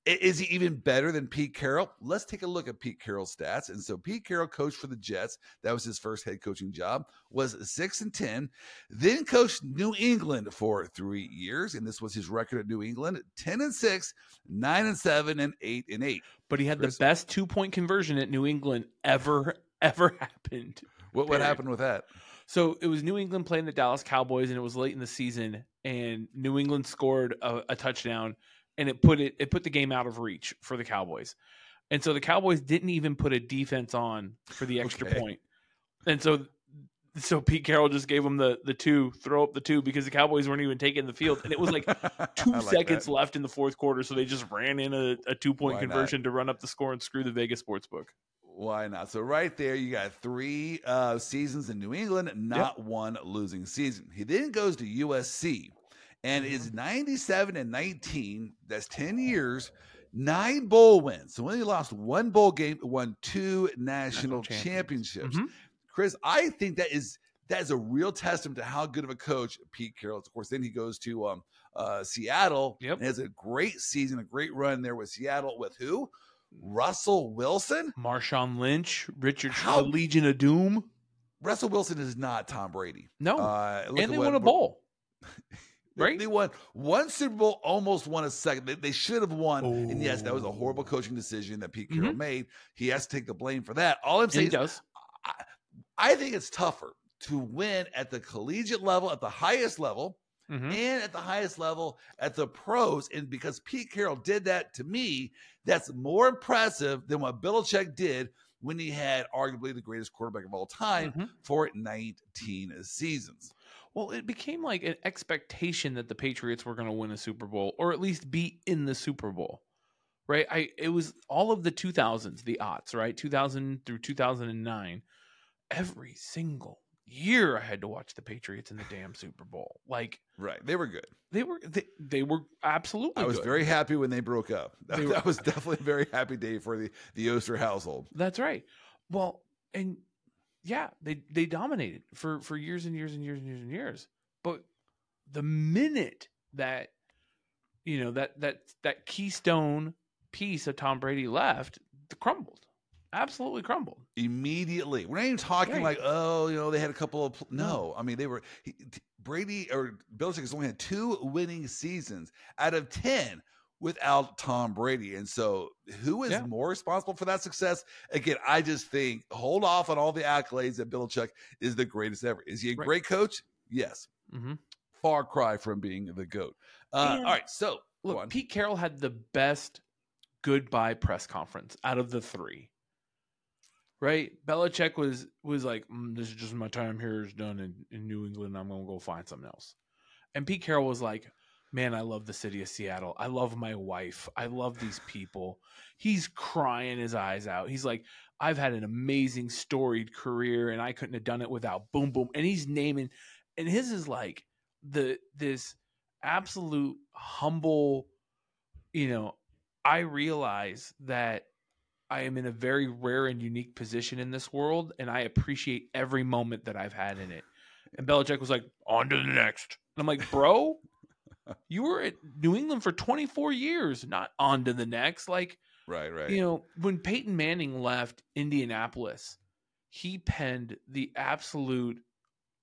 is he even better than Pete Carroll? Let's take a look at Pete Carroll's stats. And so Pete Carroll coached for the Jets. That was his first head coaching job. Was six and ten. Then coached New England for three years, and this was his record at New England: ten and six, nine and seven, and eight and eight. but he had Chris- the best two point conversion at New England ever ever happened. What what happened with that? So it was New England playing the Dallas Cowboys, and it was late in the season, and New England scored a, a touchdown, and it put it it put the game out of reach for the Cowboys. And so the Cowboys didn't even put a defense on for the extra Okay. point. And so so Pete Carroll just gave them the the two, throw up the two because the Cowboys weren't even taking the field. And it was like two like seconds that. left in the fourth quarter, so they just ran in a, a two point Why not? conversion to run up the score and screw the Vegas sports book. Why not? So right there, you got three uh, seasons in New England, not one losing season. He then goes to USC, and is Mm-hmm. 97 and 19. That's 10 years, nine bowl wins. So when he lost one bowl game, won two national, National champions. championships. Mhm. Chris, I think that is that is a real testament to how good of a coach Pete Carroll is. Of course, then he goes to um, uh, Seattle Yep. and has a great season, a great run there with Seattle. With who? Russell Wilson. Marshawn Lynch, Richard How- the Legion of Doom. Russell Wilson is not Tom Brady. No, Uh, and they what- won a bowl. Right? They won one Super Bowl, almost won a second. They, they should have won. And yes, that was a horrible coaching decision that Pete Carroll made. He has to take the blame for that. All I'm saying is. I, I think it's tougher to win at the collegiate level, at the highest level, Mhm. and at the highest level at the pros. And because Pete Carroll did that to me, that's more impressive than what Belichick did when he had arguably the greatest quarterback of all time Mhm. for 19 seasons. Well, it became like an expectation that the Patriots were going to win a Super Bowl or at least be in the Super Bowl. Right? I it was all of the 2000s, the odds, right? 2000 through 2009. Every single year I had to watch the Patriots in the damn Super Bowl. Like Right. They were good. they were they, they were absolutely I was good. very happy when they broke up. That, They were- that was definitely a very happy day for the, the Oster household. That's right. Well, and yeah, they they dominated for for years and years and years and years and years. But the minute that you know that that that keystone piece of Tom Brady left, it crumbled. Absolutely crumbled. Immediately. We're not even talking Right. like, oh, you know, they had a couple of. Pl- no. I mean, they were. He, Brady or Belichick has only had two winning seasons out of 10 without Tom Brady. And so, who is Yeah. more responsible for that success? Again, I just think hold off on all the accolades that Belichick is the greatest ever. Is he a Right. great coach? Yes. hmm Far cry from being the GOAT. Uh, all right. So, Look. Pete Carroll had the best goodbye press conference out of the three. Right? Belichick was was like, "Mm, "This is just my time here is done in, in New England. I'm gonna go find something else." And Pete Carroll was like, "Man, I love the city of Seattle. I love my wife. I love these people." He's crying his eyes out. He's like, "I've had an amazing storied career, and I couldn't have done it without boom boom." And he's naming, and his is like the this absolute humble you know, I realize that I am in a very rare and unique position in this world, and I appreciate every moment that I've had in it. And Belichick was like, on to the next. And I'm like, bro, you were at New England for 24 years, not on to the next. Like, right, right. you know, when Peyton Manning left Indianapolis, he penned the absolute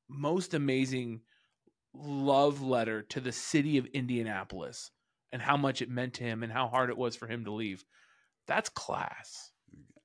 most amazing love letter to the city of Indianapolis and how much it meant to him and how hard it was for him to leave. That's class.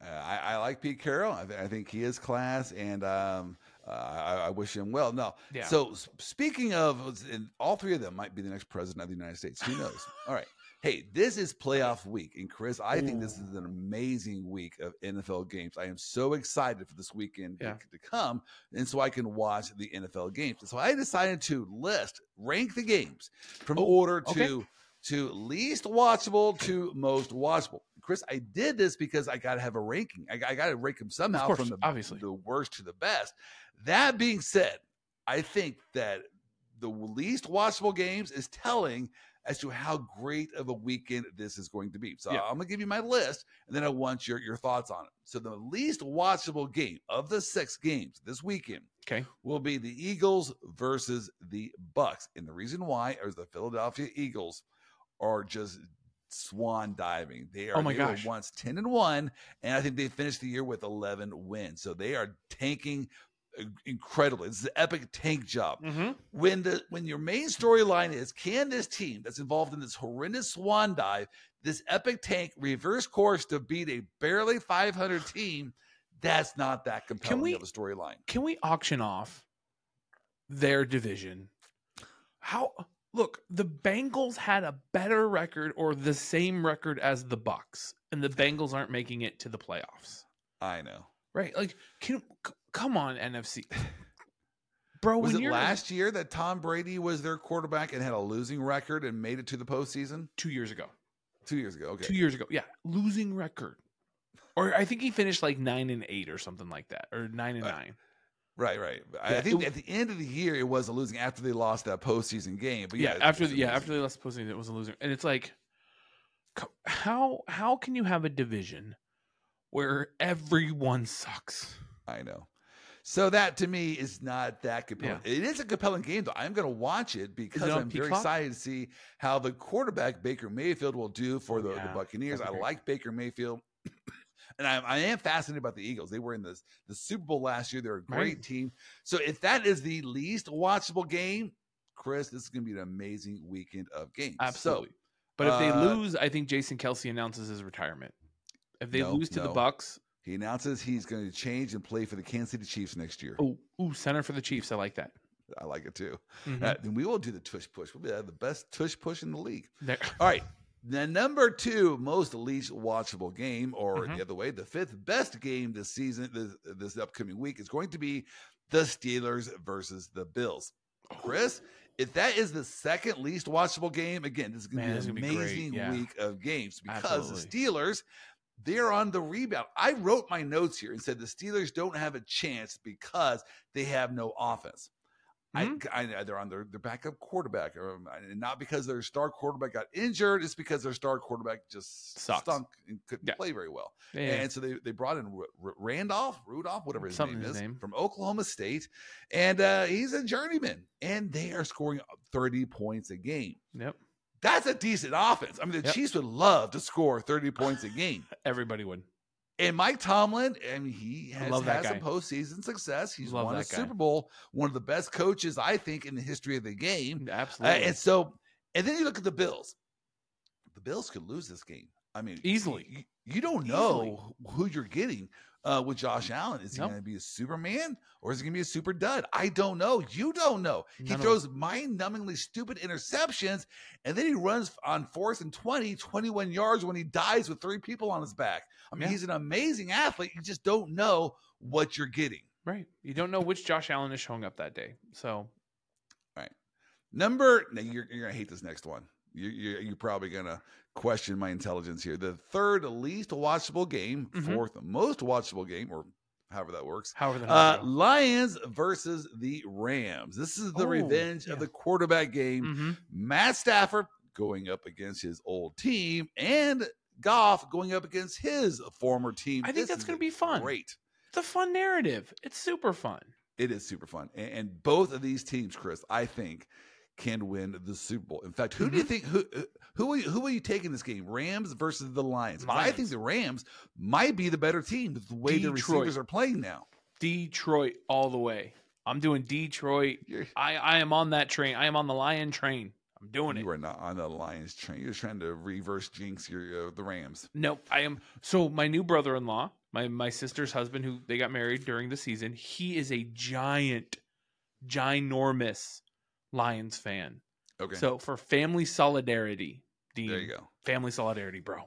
Uh, I, I like Pete Carroll. I, th- I think he is class, and um, uh, I, I wish him well. No, Yeah. So speaking of, all three of them might be the next president of the United States. Who knows? all right. Hey, this is playoff week, and Chris, I think this is an amazing week of NFL games. I am so excited for this weekend to- Yeah. to, come, and so I can watch the NFL games. So I decided to list, rank the games from Oh, order okay. to to least watchable to most watchable. Chris, I did this because I got to have a ranking. I, I got to rank them somehow course, from the, obviously. the worst to the best. That being said, I think that the least watchable games is telling as to how great of a weekend this is going to be. So Yeah. I'm going to give you my list, and then I want your, your thoughts on it. So the least watchable game of the six games this weekend Okay. will be the Eagles versus the Bucks. And the reason why is the Philadelphia Eagles are just swan diving. They are Oh my they gosh. once 10 and 1 and I think they finished the year with 11 wins. So they are tanking uh, incredibly. This is an epic tank job. Mm-hmm. When the when your main storyline is can this team that's involved in this horrendous swan dive, this epic tank reverse course to beat a barely 500 team, that's not that compelling we- of a storyline. Can we auction off their division? How look, the Bengals had a better record or the same record as the Bucks, and the Bengals aren't making it to the playoffs. I know. Right? Like, can c- come on, NFC, bro. Was it last year that Tom Brady was their quarterback and had a losing record and made it to the postseason? two years ago? Two years ago. Okay. Two years ago, yeah, losing record, or I think he finished like nine and eight or something like that, or nine and Uh, nine. Right, right. I think it- at the end of the year it was a losing after they lost that postseason game. But yeah, yeah, after the, yeah after they lost the postseason, it was a loser, and it's like, how how can you have a division where everyone sucks? I know. So that to me is not that compelling. It is a compelling game, though. I'm going to watch it because it I'm very excited to see how the quarterback Baker Mayfield will do for Oh, the, the. Buccaneers. I like Baker Mayfield, and I, I am fascinated about the Eagles. They were in the the Super Bowl last year. They're a great Right. team. So if that is the least watchable game, Chris, this is going to be an amazing weekend of games. Absolutely. but if they uh, lose, I think Jason Kelce announces his retirement. If they No, lose to the. Bucks, He announces he's going to change and play for the Kansas City Chiefs next year. oh, ooh, center for the Chiefs. I like that. I like it too. Mhm. Uh, then we will do the tush push. We'll be the best tush push in the league. There- All right. The number two most least watchable game, or Mhm. the other way, the fifth best game this season, this, this upcoming week, is going to be the Steelers versus the Bills. Chris, if that is the second least watchable game, again, this is going to be an gonna be amazing yeah. week of games because Absolutely. the Steelers, they're on the rebound. I wrote my notes here and said the Steelers don't have a chance because they have no offense. Mhm. I, I, they're on their, their backup quarterback, or, not because their star quarterback got injured. It's because their star quarterback just Sucks. stunk and couldn't Yeah. play very well. Yeah. And so they, they brought in R- R- Randolph, Rudolph, whatever his Something name his is, name. from Oklahoma State, and uh, he's a journeyman. And they are scoring thirty points a game. Yep. That's a decent offense. I mean, the Yep. Chiefs would love to score thirty points a game. Everybody would. And Mike Tomlin, I mean, he has had some postseason success. He's Love won a guy. Super Bowl, one of the best coaches, I think, in the history of the game. Uh, Absolutely. and so, and then you look at the Bills. The Bills could lose this game. I mean, Easily. You, you don't know who you're getting uh, with Josh Allen. Is he Nope. going to be a Superman or is he going to be a super dud? I don't know. You don't know. he None of throws mind-numbingly stupid interceptions, and then he runs on fourth and 20, 21 yards when he dies with three people on his back. I mean, Yeah. he's an amazing athlete. You just don't know what you're getting. right. You don't know which Josh Allen is showing up that day. So all right. Number, now you're, you're gonna hate this next one. You, you, you're probably gonna question my intelligence here. The third least watchable game, Mhm. fourth most watchable game, or however that works. however the Uh, Lions versus the Rams. This is the Oh, revenge yeah. of the quarterback game. hmm Matt Stafford going up against his old team, and Goff going up against his former team. I think This that's gonna be fun. Great. It's a fun narrative. It's super fun. It is super fun. And, and both of these teams, Chris, I think can win the Super Bowl. In fact, who do you Mm-hmm. think who who will you, who will you take in this game? Rams versus the Lions. I think the Rams might be the better team with the way the Detroit. receivers are playing now. Detroit all the way. I'm doing Detroit. You're, I, I am on that train. I am on the Lion train. I'm doing it. you are not on the Lions train. You're trying to reverse jinx your uh, the Rams. No, I am. So my new brother-in-law, my my sister's husband, who they got married during the season, he is a giant, ginormous Lions fan. Okay, So for family solidarity, Dean, there you go. family solidarity, bro.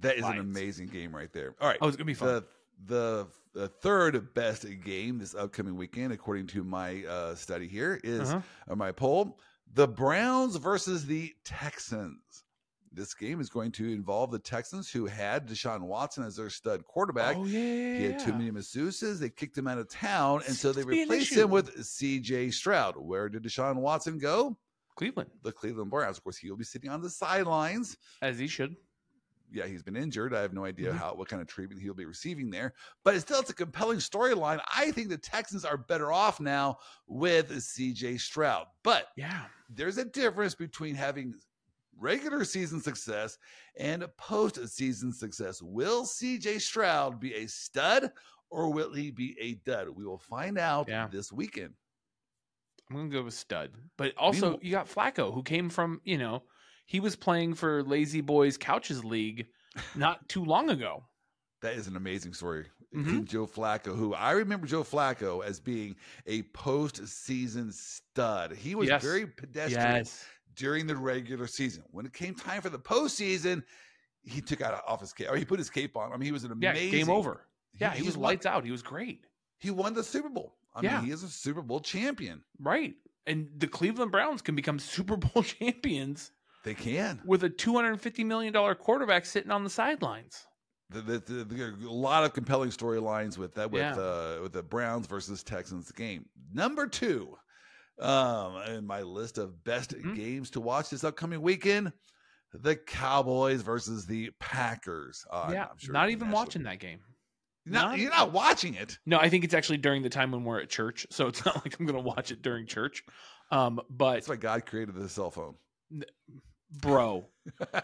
That is an amazing game right there. All right, Oh, it's gonna be fun. the the the third best game this upcoming weekend, according to my uh, study here, is Uh-huh. uh, my poll: the Browns versus the Texans. This game is going to involve the Texans, who had Deshaun Watson as their stud quarterback. Oh yeah, yeah, He had too many masseuses. They kicked him out of town, and so they Seems to be an replaced him with C.J. Stroud. Where did Deshaun Watson go? Cleveland, The Cleveland Browns. Of course, he'll be sitting on the sidelines as he should. yeah, he's been injured. I have no idea Mhm. how what kind of treatment he'll be receiving there, but it's still it's a compelling storyline. I think the Texans are better off now with CJ Stroud, but Yeah, there's a difference between having regular season success and postseason success. Will CJ Stroud be a stud or will he be a dud? We will find out Yeah. this weekend. I'm gonna go with stud. But also, Meanwhile- you got Flacco, who came from you know he was playing for Lazy Boys Couches League not too long ago. That is an amazing story. Mhm. Joe Flacco, who I remember Joe Flacco as being a postseason stud. He was Yes. very pedestrian, Yes, during the regular season. When it came time for the postseason, he took out off his cape or he put his cape on. I mean, he was an Yeah, amazing game over. Yeah, he, he's was won- lights out. He was great. He won the Super Bowl. I Yeah. mean, he is a Super Bowl champion. Right. And the Cleveland Browns can become Super Bowl champions They can. with a $250 million quarterback sitting on the sidelines. The, the, the, are a lot of compelling storylines with that with Yeah. uh, with the Browns versus Texans game. Number two, um, in my list of best Mhm. games to watch this upcoming weekend, the Cowboys versus the Packers. Uh, yeah. I'm sure not even watching that game. You're not, not- you're not watching it. No, I think it's actually during the time when we're at church. So it's not like I'm going to watch it during church. Um, but That's why God created the cell phone. bro,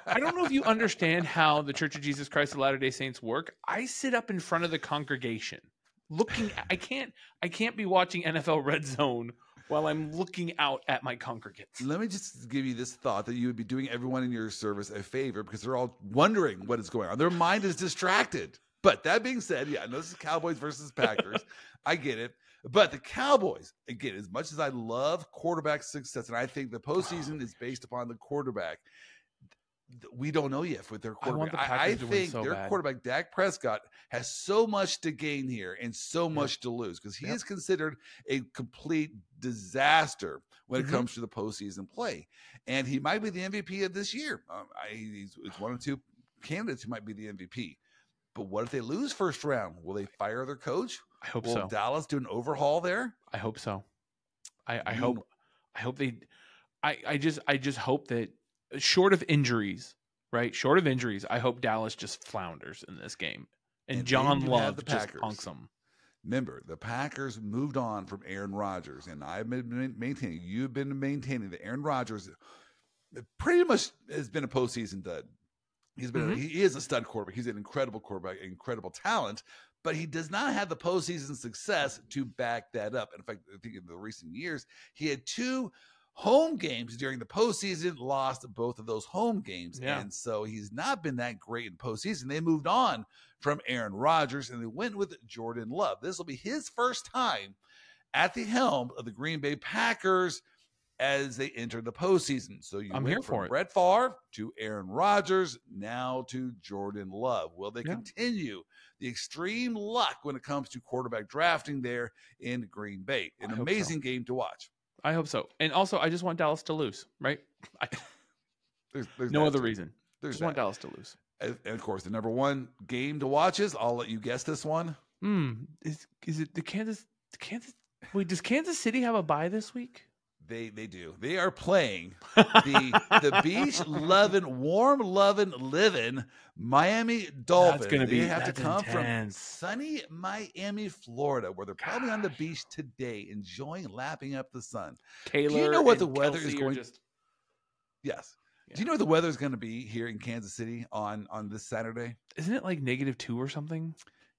I don't know if you understand how the Church of Jesus Christ of Latter Day Saints work. I sit up in front of the congregation, looking. I can't. I can't be watching NFL Red Zone while I'm looking out at my congregants. Let me just give you this thought that you would be doing everyone in your service a favor because they're all wondering what is going on. Their mind is distracted. But that being said, yeah, I know this is Cowboys versus Packers. I get it. But the Cowboys, again, as much as I love quarterback success, and I think the postseason is based upon the quarterback, we don't know yet with their I want quarterback. the I, I win think so their bad. quarterback, Dak Prescott, has so much to gain here and so much to lose because he Yep. is considered a complete disaster when it Mhm. comes to the postseason play. And he might be the MVP of this year. Um, I, he's it's one or two candidates who might be the MVP. But what if they lose first round? Will they fire their coach? I hope Will so. Dallas do an overhaul there? I hope so. I, I hope. I hope they. I, I just. I just hope that, short of injuries, right? Short of injuries, I hope Dallas just flounders in this game, and, And John Love just punks them. Remember, the Packers moved on from Aaron Rodgers, and I've been maintaining, you've been maintaining that Aaron Rodgers pretty much has been a postseason dud. He's been, Mhm. he is a stud quarterback. He's an incredible quarterback, incredible talent, but he does not have the postseason success to back that up. In fact, I think in the recent years, he had two home games during the postseason, lost both of those home games. Yeah. And so he's not been that great in postseason. They moved on from Aaron Rodgers and they went with Jordan Love. This will be his first time at the helm of the Green Bay Packers as they enter the postseason. So you I'm went here from for it. Brett Favre to Aaron Rodgers, now to Jordan Love. Will they Yeah. continue the extreme luck when it comes to quarterback drafting there in Green Bay? An hope so. amazing game to watch. I hope so. And also, I just want Dallas to lose. Right? I, There's, there's no other too. reason. There's Just want. Dallas to lose. And and of course, the number one game to watch is. I'll let you guess this one. Hmm. Is is it the Kansas? Kansas? Wait, does Kansas City have a bye this week? They they do. They are playing the the beach loving, warm loving, living Miami Dolphins. gonna They be- have to that's come from sunny Miami, Florida, where they're probably on the beach today, enjoying lapping up the sun. Taylor. do you know what the weather is Kelce are going- Just, Yes. Do you know what the weather is going to be here in Kansas City on on this Saturday? isn't it like negative two or something?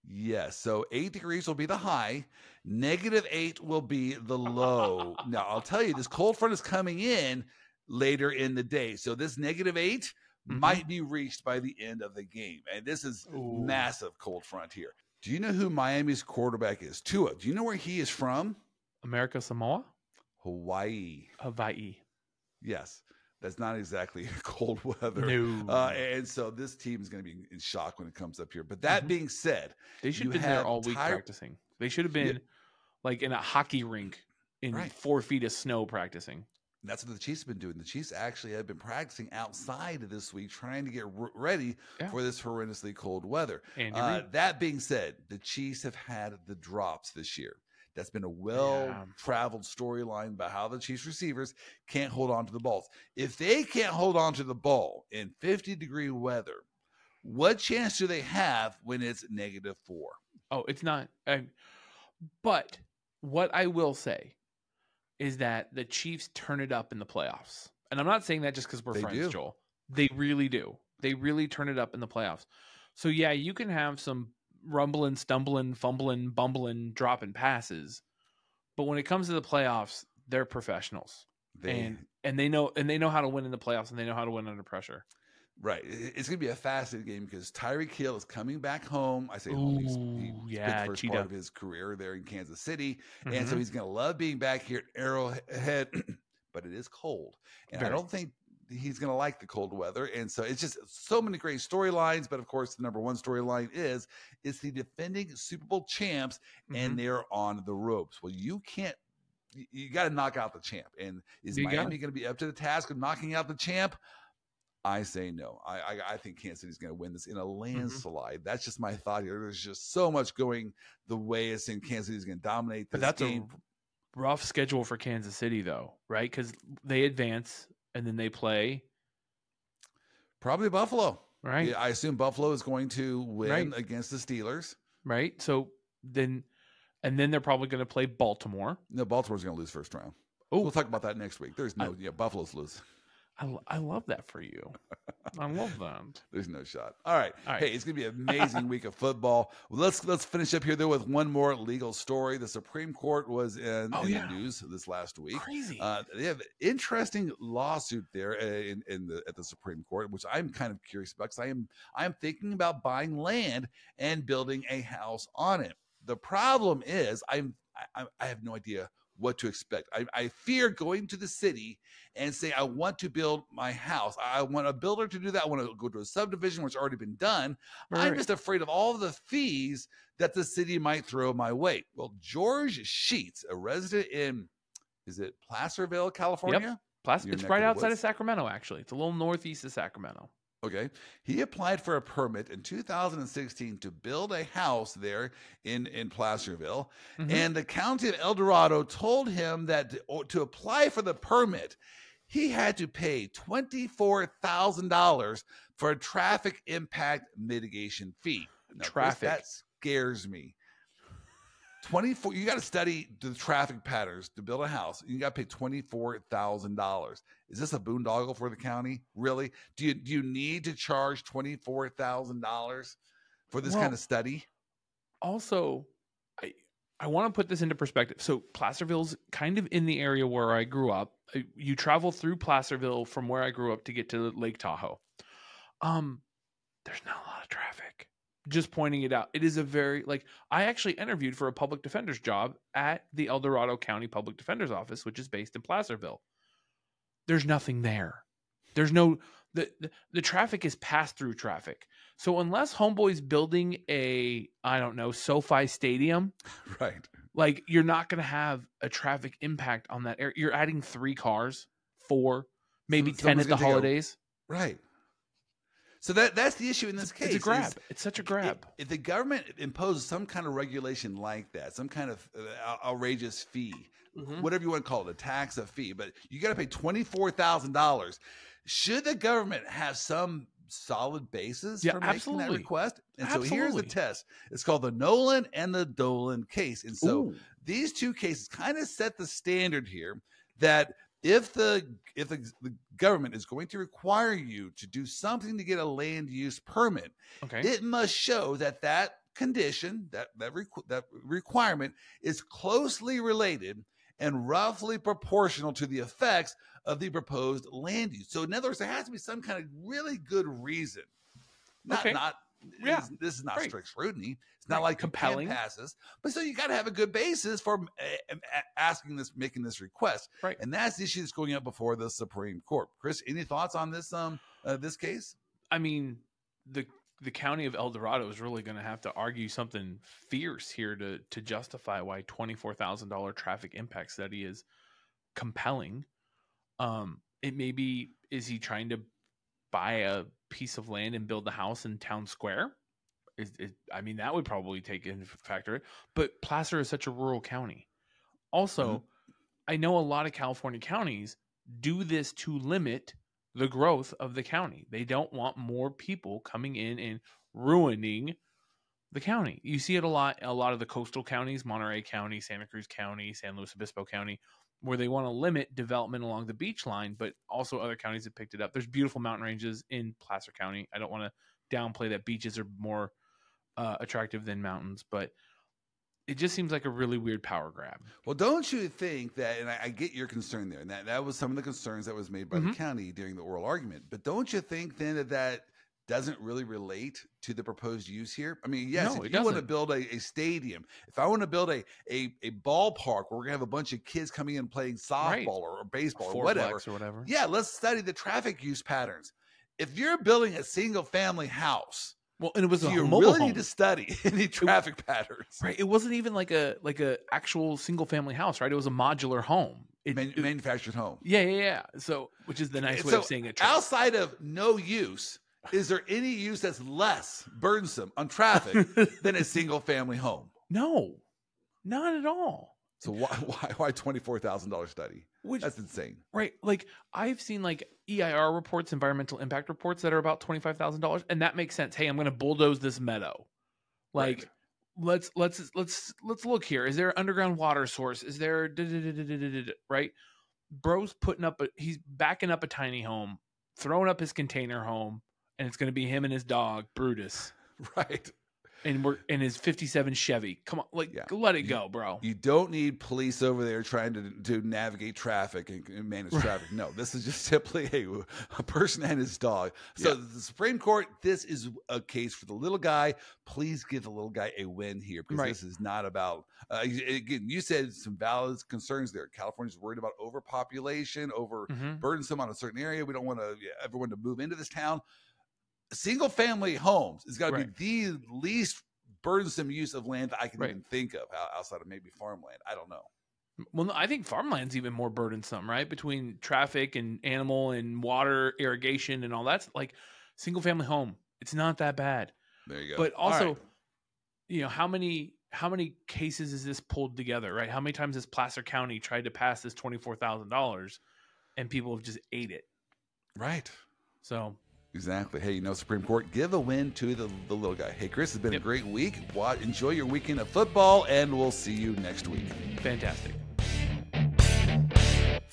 Yes. So eight degrees will be the high. Negative eight will be the low. now I'll tell you, this cold front is coming in later in the day. So this negative 8 Mhm. might be reached by the end of the game. And this is Ooh. massive cold front here. Do you know who Miami's quarterback is? Tua. Do you know where he is from? America Samoa, Hawaii. Hawaii. Yes. That's not exactly cold weather. No, Uh, and so this team is going to be in shock when it comes up here. But that Mhm. being said, they should have been there all week Ty- practicing. They should have Yeah. been like in a hockey rink in Right. four feet of snow practicing. That's what the Chiefs have been doing. The Chiefs actually have been practicing outside this week, trying to get r- ready Yeah. for this horrendously cold weather. Uh, that being said, the Chiefs have had the drops this year. That's been a well traveled storyline about how the Chiefs receivers can't hold on to the balls. If they can't hold on to the ball in 50 degree weather, what chance do they have when it's negative four? Oh, it's not. I, but what I will say is that the Chiefs turn it up in the playoffs. And I'm not saying that just because we're They friends, do. Joel. They really do. They really turn it up in the playoffs. So yeah, you can have some rumbling, stumbling, fumbling, bumbling, dropping passes. But when it comes to the playoffs, they're professionals. They, and and they know and they know how to win in the playoffs and they know how to win under pressure. Right. It's going to be a fascinating game because Tyreek Hill is coming back home. I say home. He's, he yeah, the first cheetah. part of his career there in Kansas City. And so Mhm. he's going to love being back here at Arrowhead. but it is cold, and I don't think he's going to like the cold weather. And so it's just so many great storylines. But of course, the number one storyline is it's the defending Super Bowl champs, Mhm. and they're on the ropes. Well, you can't. You, got to knock out the champ. And is You Miami going to be up to the task of knocking out the champ? I say no. I I, I think Kansas City's going to win this in a landslide. That's just my thought here. There's just so much going the way it's in Kansas City's going to dominate this But that's game. a rough schedule for Kansas City, though, right? Because they advance and then they play, Probably Buffalo. right? Yeah, I assume Buffalo is going to win Right. against the Steelers. Right. So then, and then they're probably going to play Baltimore. No, Baltimore's going to lose first round. Oh, We'll talk about that next week. There's no, yeah, Buffalo's lose. I, I love that for you. I love that. There's no shot. All right. All right. Hey, it's gonna be an amazing week of football. Let's let's finish up here though with one more legal story. The Supreme Court was in, Oh, in yeah. the news this last week. Crazy. Uh, they have an interesting lawsuit there uh, in, in the at the Supreme Court, which I'm kind of curious about because I am I am thinking about buying land and building a house on it. The problem is I'm I- I have no idea what to expect. I, I fear going to the city and saying I want to build my house. I want a builder to do that. I want to go to a subdivision which already been done. I'm just afraid of all the fees that the city might throw my way. Well, George Sheets, a resident in is it Placerville, California? Yep. it's right outside of. Sacramento, actually. It's a little northeast of Sacramento. Okay. He applied for a permit in 2016 to build a house there in, in Placerville. Mhm. And the county of El Dorado told him that to, to apply for the permit, he had to pay $24,000 for a traffic impact mitigation fee. Now, Traffic. that scares me. 24 you got to study the traffic patterns to build a house you got to pay $24000 is this a boondoggle for the county? Really? Do you do you need to charge $24000 for this Well, kind of study? Also i i want to put this into perspective. So placerville's kind of in the area where i grew up. You travel through placerville from where i grew up to get to lake tahoe. Um there's not a lot of traffic just pointing it out. It is a very like i actually interviewed for a public defender's job at the el dorado county public defender's office which is based in placerville. There's nothing there. There's no the, the the traffic is pass through traffic. So unless homeboy's building a i don't know sofi stadium right. like you're not going to have a traffic impact on that area. You're adding three cars four maybe Some- 10 at the a- right so that that's the issue in this case it's a grab it's such a grab if the government imposes some kind of regulation like that some kind of uh, outrageous fee Mhm. whatever you want to call it, a tax, a fee, but you got to pay twenty four thousand dollars. Should the government have some solid basis Yeah, for making that request? And so here's the test. It's called the Nollan and the Dolan case. And so Ooh. these two cases kind of set the standard here that if the if the, the government is going to require you to do something to get a land use permit, okay. it must show that that condition that that, requ- that requirement is closely related and roughly proportional to the effects of the proposed land use. So in other words there has to be some kind of really good reason. Not Okay. not Yeah. this, this is not Great. strict scrutiny it's not Right. like Compelling. compelling passes but so you got to have a good basis for uh, uh, asking this making this request Right. and that's the issue that's going up before the supreme court chris any thoughts on this um uh, this case I mean, the the county of El Dorado is really going to have to argue something fierce here to to justify why twenty four thousand dollar traffic impact study is compelling. Um, it may be is he trying to buy a piece of land and build the house in town square? Is, is I mean that would probably take into factor. But Placer is such a rural county. Also, mm-hmm. I know a lot of California counties do this to limit the growth of the county. They don't want more people coming in and ruining the county. You see it a lot a lot of the coastal counties, Monterey County, Santa Cruz County, San Luis Obispo County, where they want to limit development along the beach line, but also other counties have picked it up. There's beautiful mountain ranges in Placer County. I don't want to downplay that beaches are more uh, attractive than mountains, but it just seems like a really weird power grab. Well, don't you think that, and I, I get your concern there, and that, that was some of the concerns that was made by the Mhm. county during the oral argument, but don't you think then that, that doesn't really relate to the proposed use here. I mean, yes, No, if it you want to build a, a stadium, if I want to build a, a a ballpark where we're gonna have a bunch of kids coming in playing softball Right. or, or baseball or whatever, or whatever. yeah, let's study the traffic use patterns. If you're building a single family house, Well, and it was a you mobile really home. need to study any traffic patterns. Right. It wasn't even like a like a actual single family house, right? It was a modular home. It, Man- it- manufactured home. yeah, yeah, yeah. So, which is the nice way So of saying a truck. outside of no use, is there any use that's less burdensome on traffic than a single family home? no, not at all. So why why why twenty four thousand dollar study? Which That's insane. right, like I've seen like EIR reports, environmental impact reports that are about twenty five thousand dollars, and that makes sense. Hey, I'm going to bulldoze this meadow. Like, Right. let's let's let's let's look here. Is there an underground water source? Is there right? Bro's putting up a he's backing up a tiny home, throwing up his container home, and it's going to be him and his dog Brutus, Right. and we're in his '57 Chevy. Come on, like Yeah. let it You- go, bro. You don't need police over there trying to to navigate traffic and, and manage Right. traffic. No, this is just simply a, a person and his dog. So Yeah. the Supreme Court, this is a case for the little guy. Please give the little guy a win here because Right. this is not about. Uh, you- again, you said some valid concerns there. California's worried about overpopulation, over Mhm. burdensome on a certain area. We don't want to everyone to move into this town. Single family homes is got to Right. be the least burdensome use of land that I can Right. even think of outside of maybe farmland. I don't know. Well, I think farmland's even more burdensome, right? Between traffic and animal and water irrigation and all that's like single family home. It's not that bad. There you go. But also, right. you know, how many how many cases is this pulled together, right? How many times has Placer County tried to pass this twenty four thousand dollars and people have just ate it? right. So Exactly. Hey, you know, Supreme Court, give a win to the, the little guy. Hey, Chris, it's been Yep. a great week. Enjoy your weekend of football, and we'll see you next week. fantastic.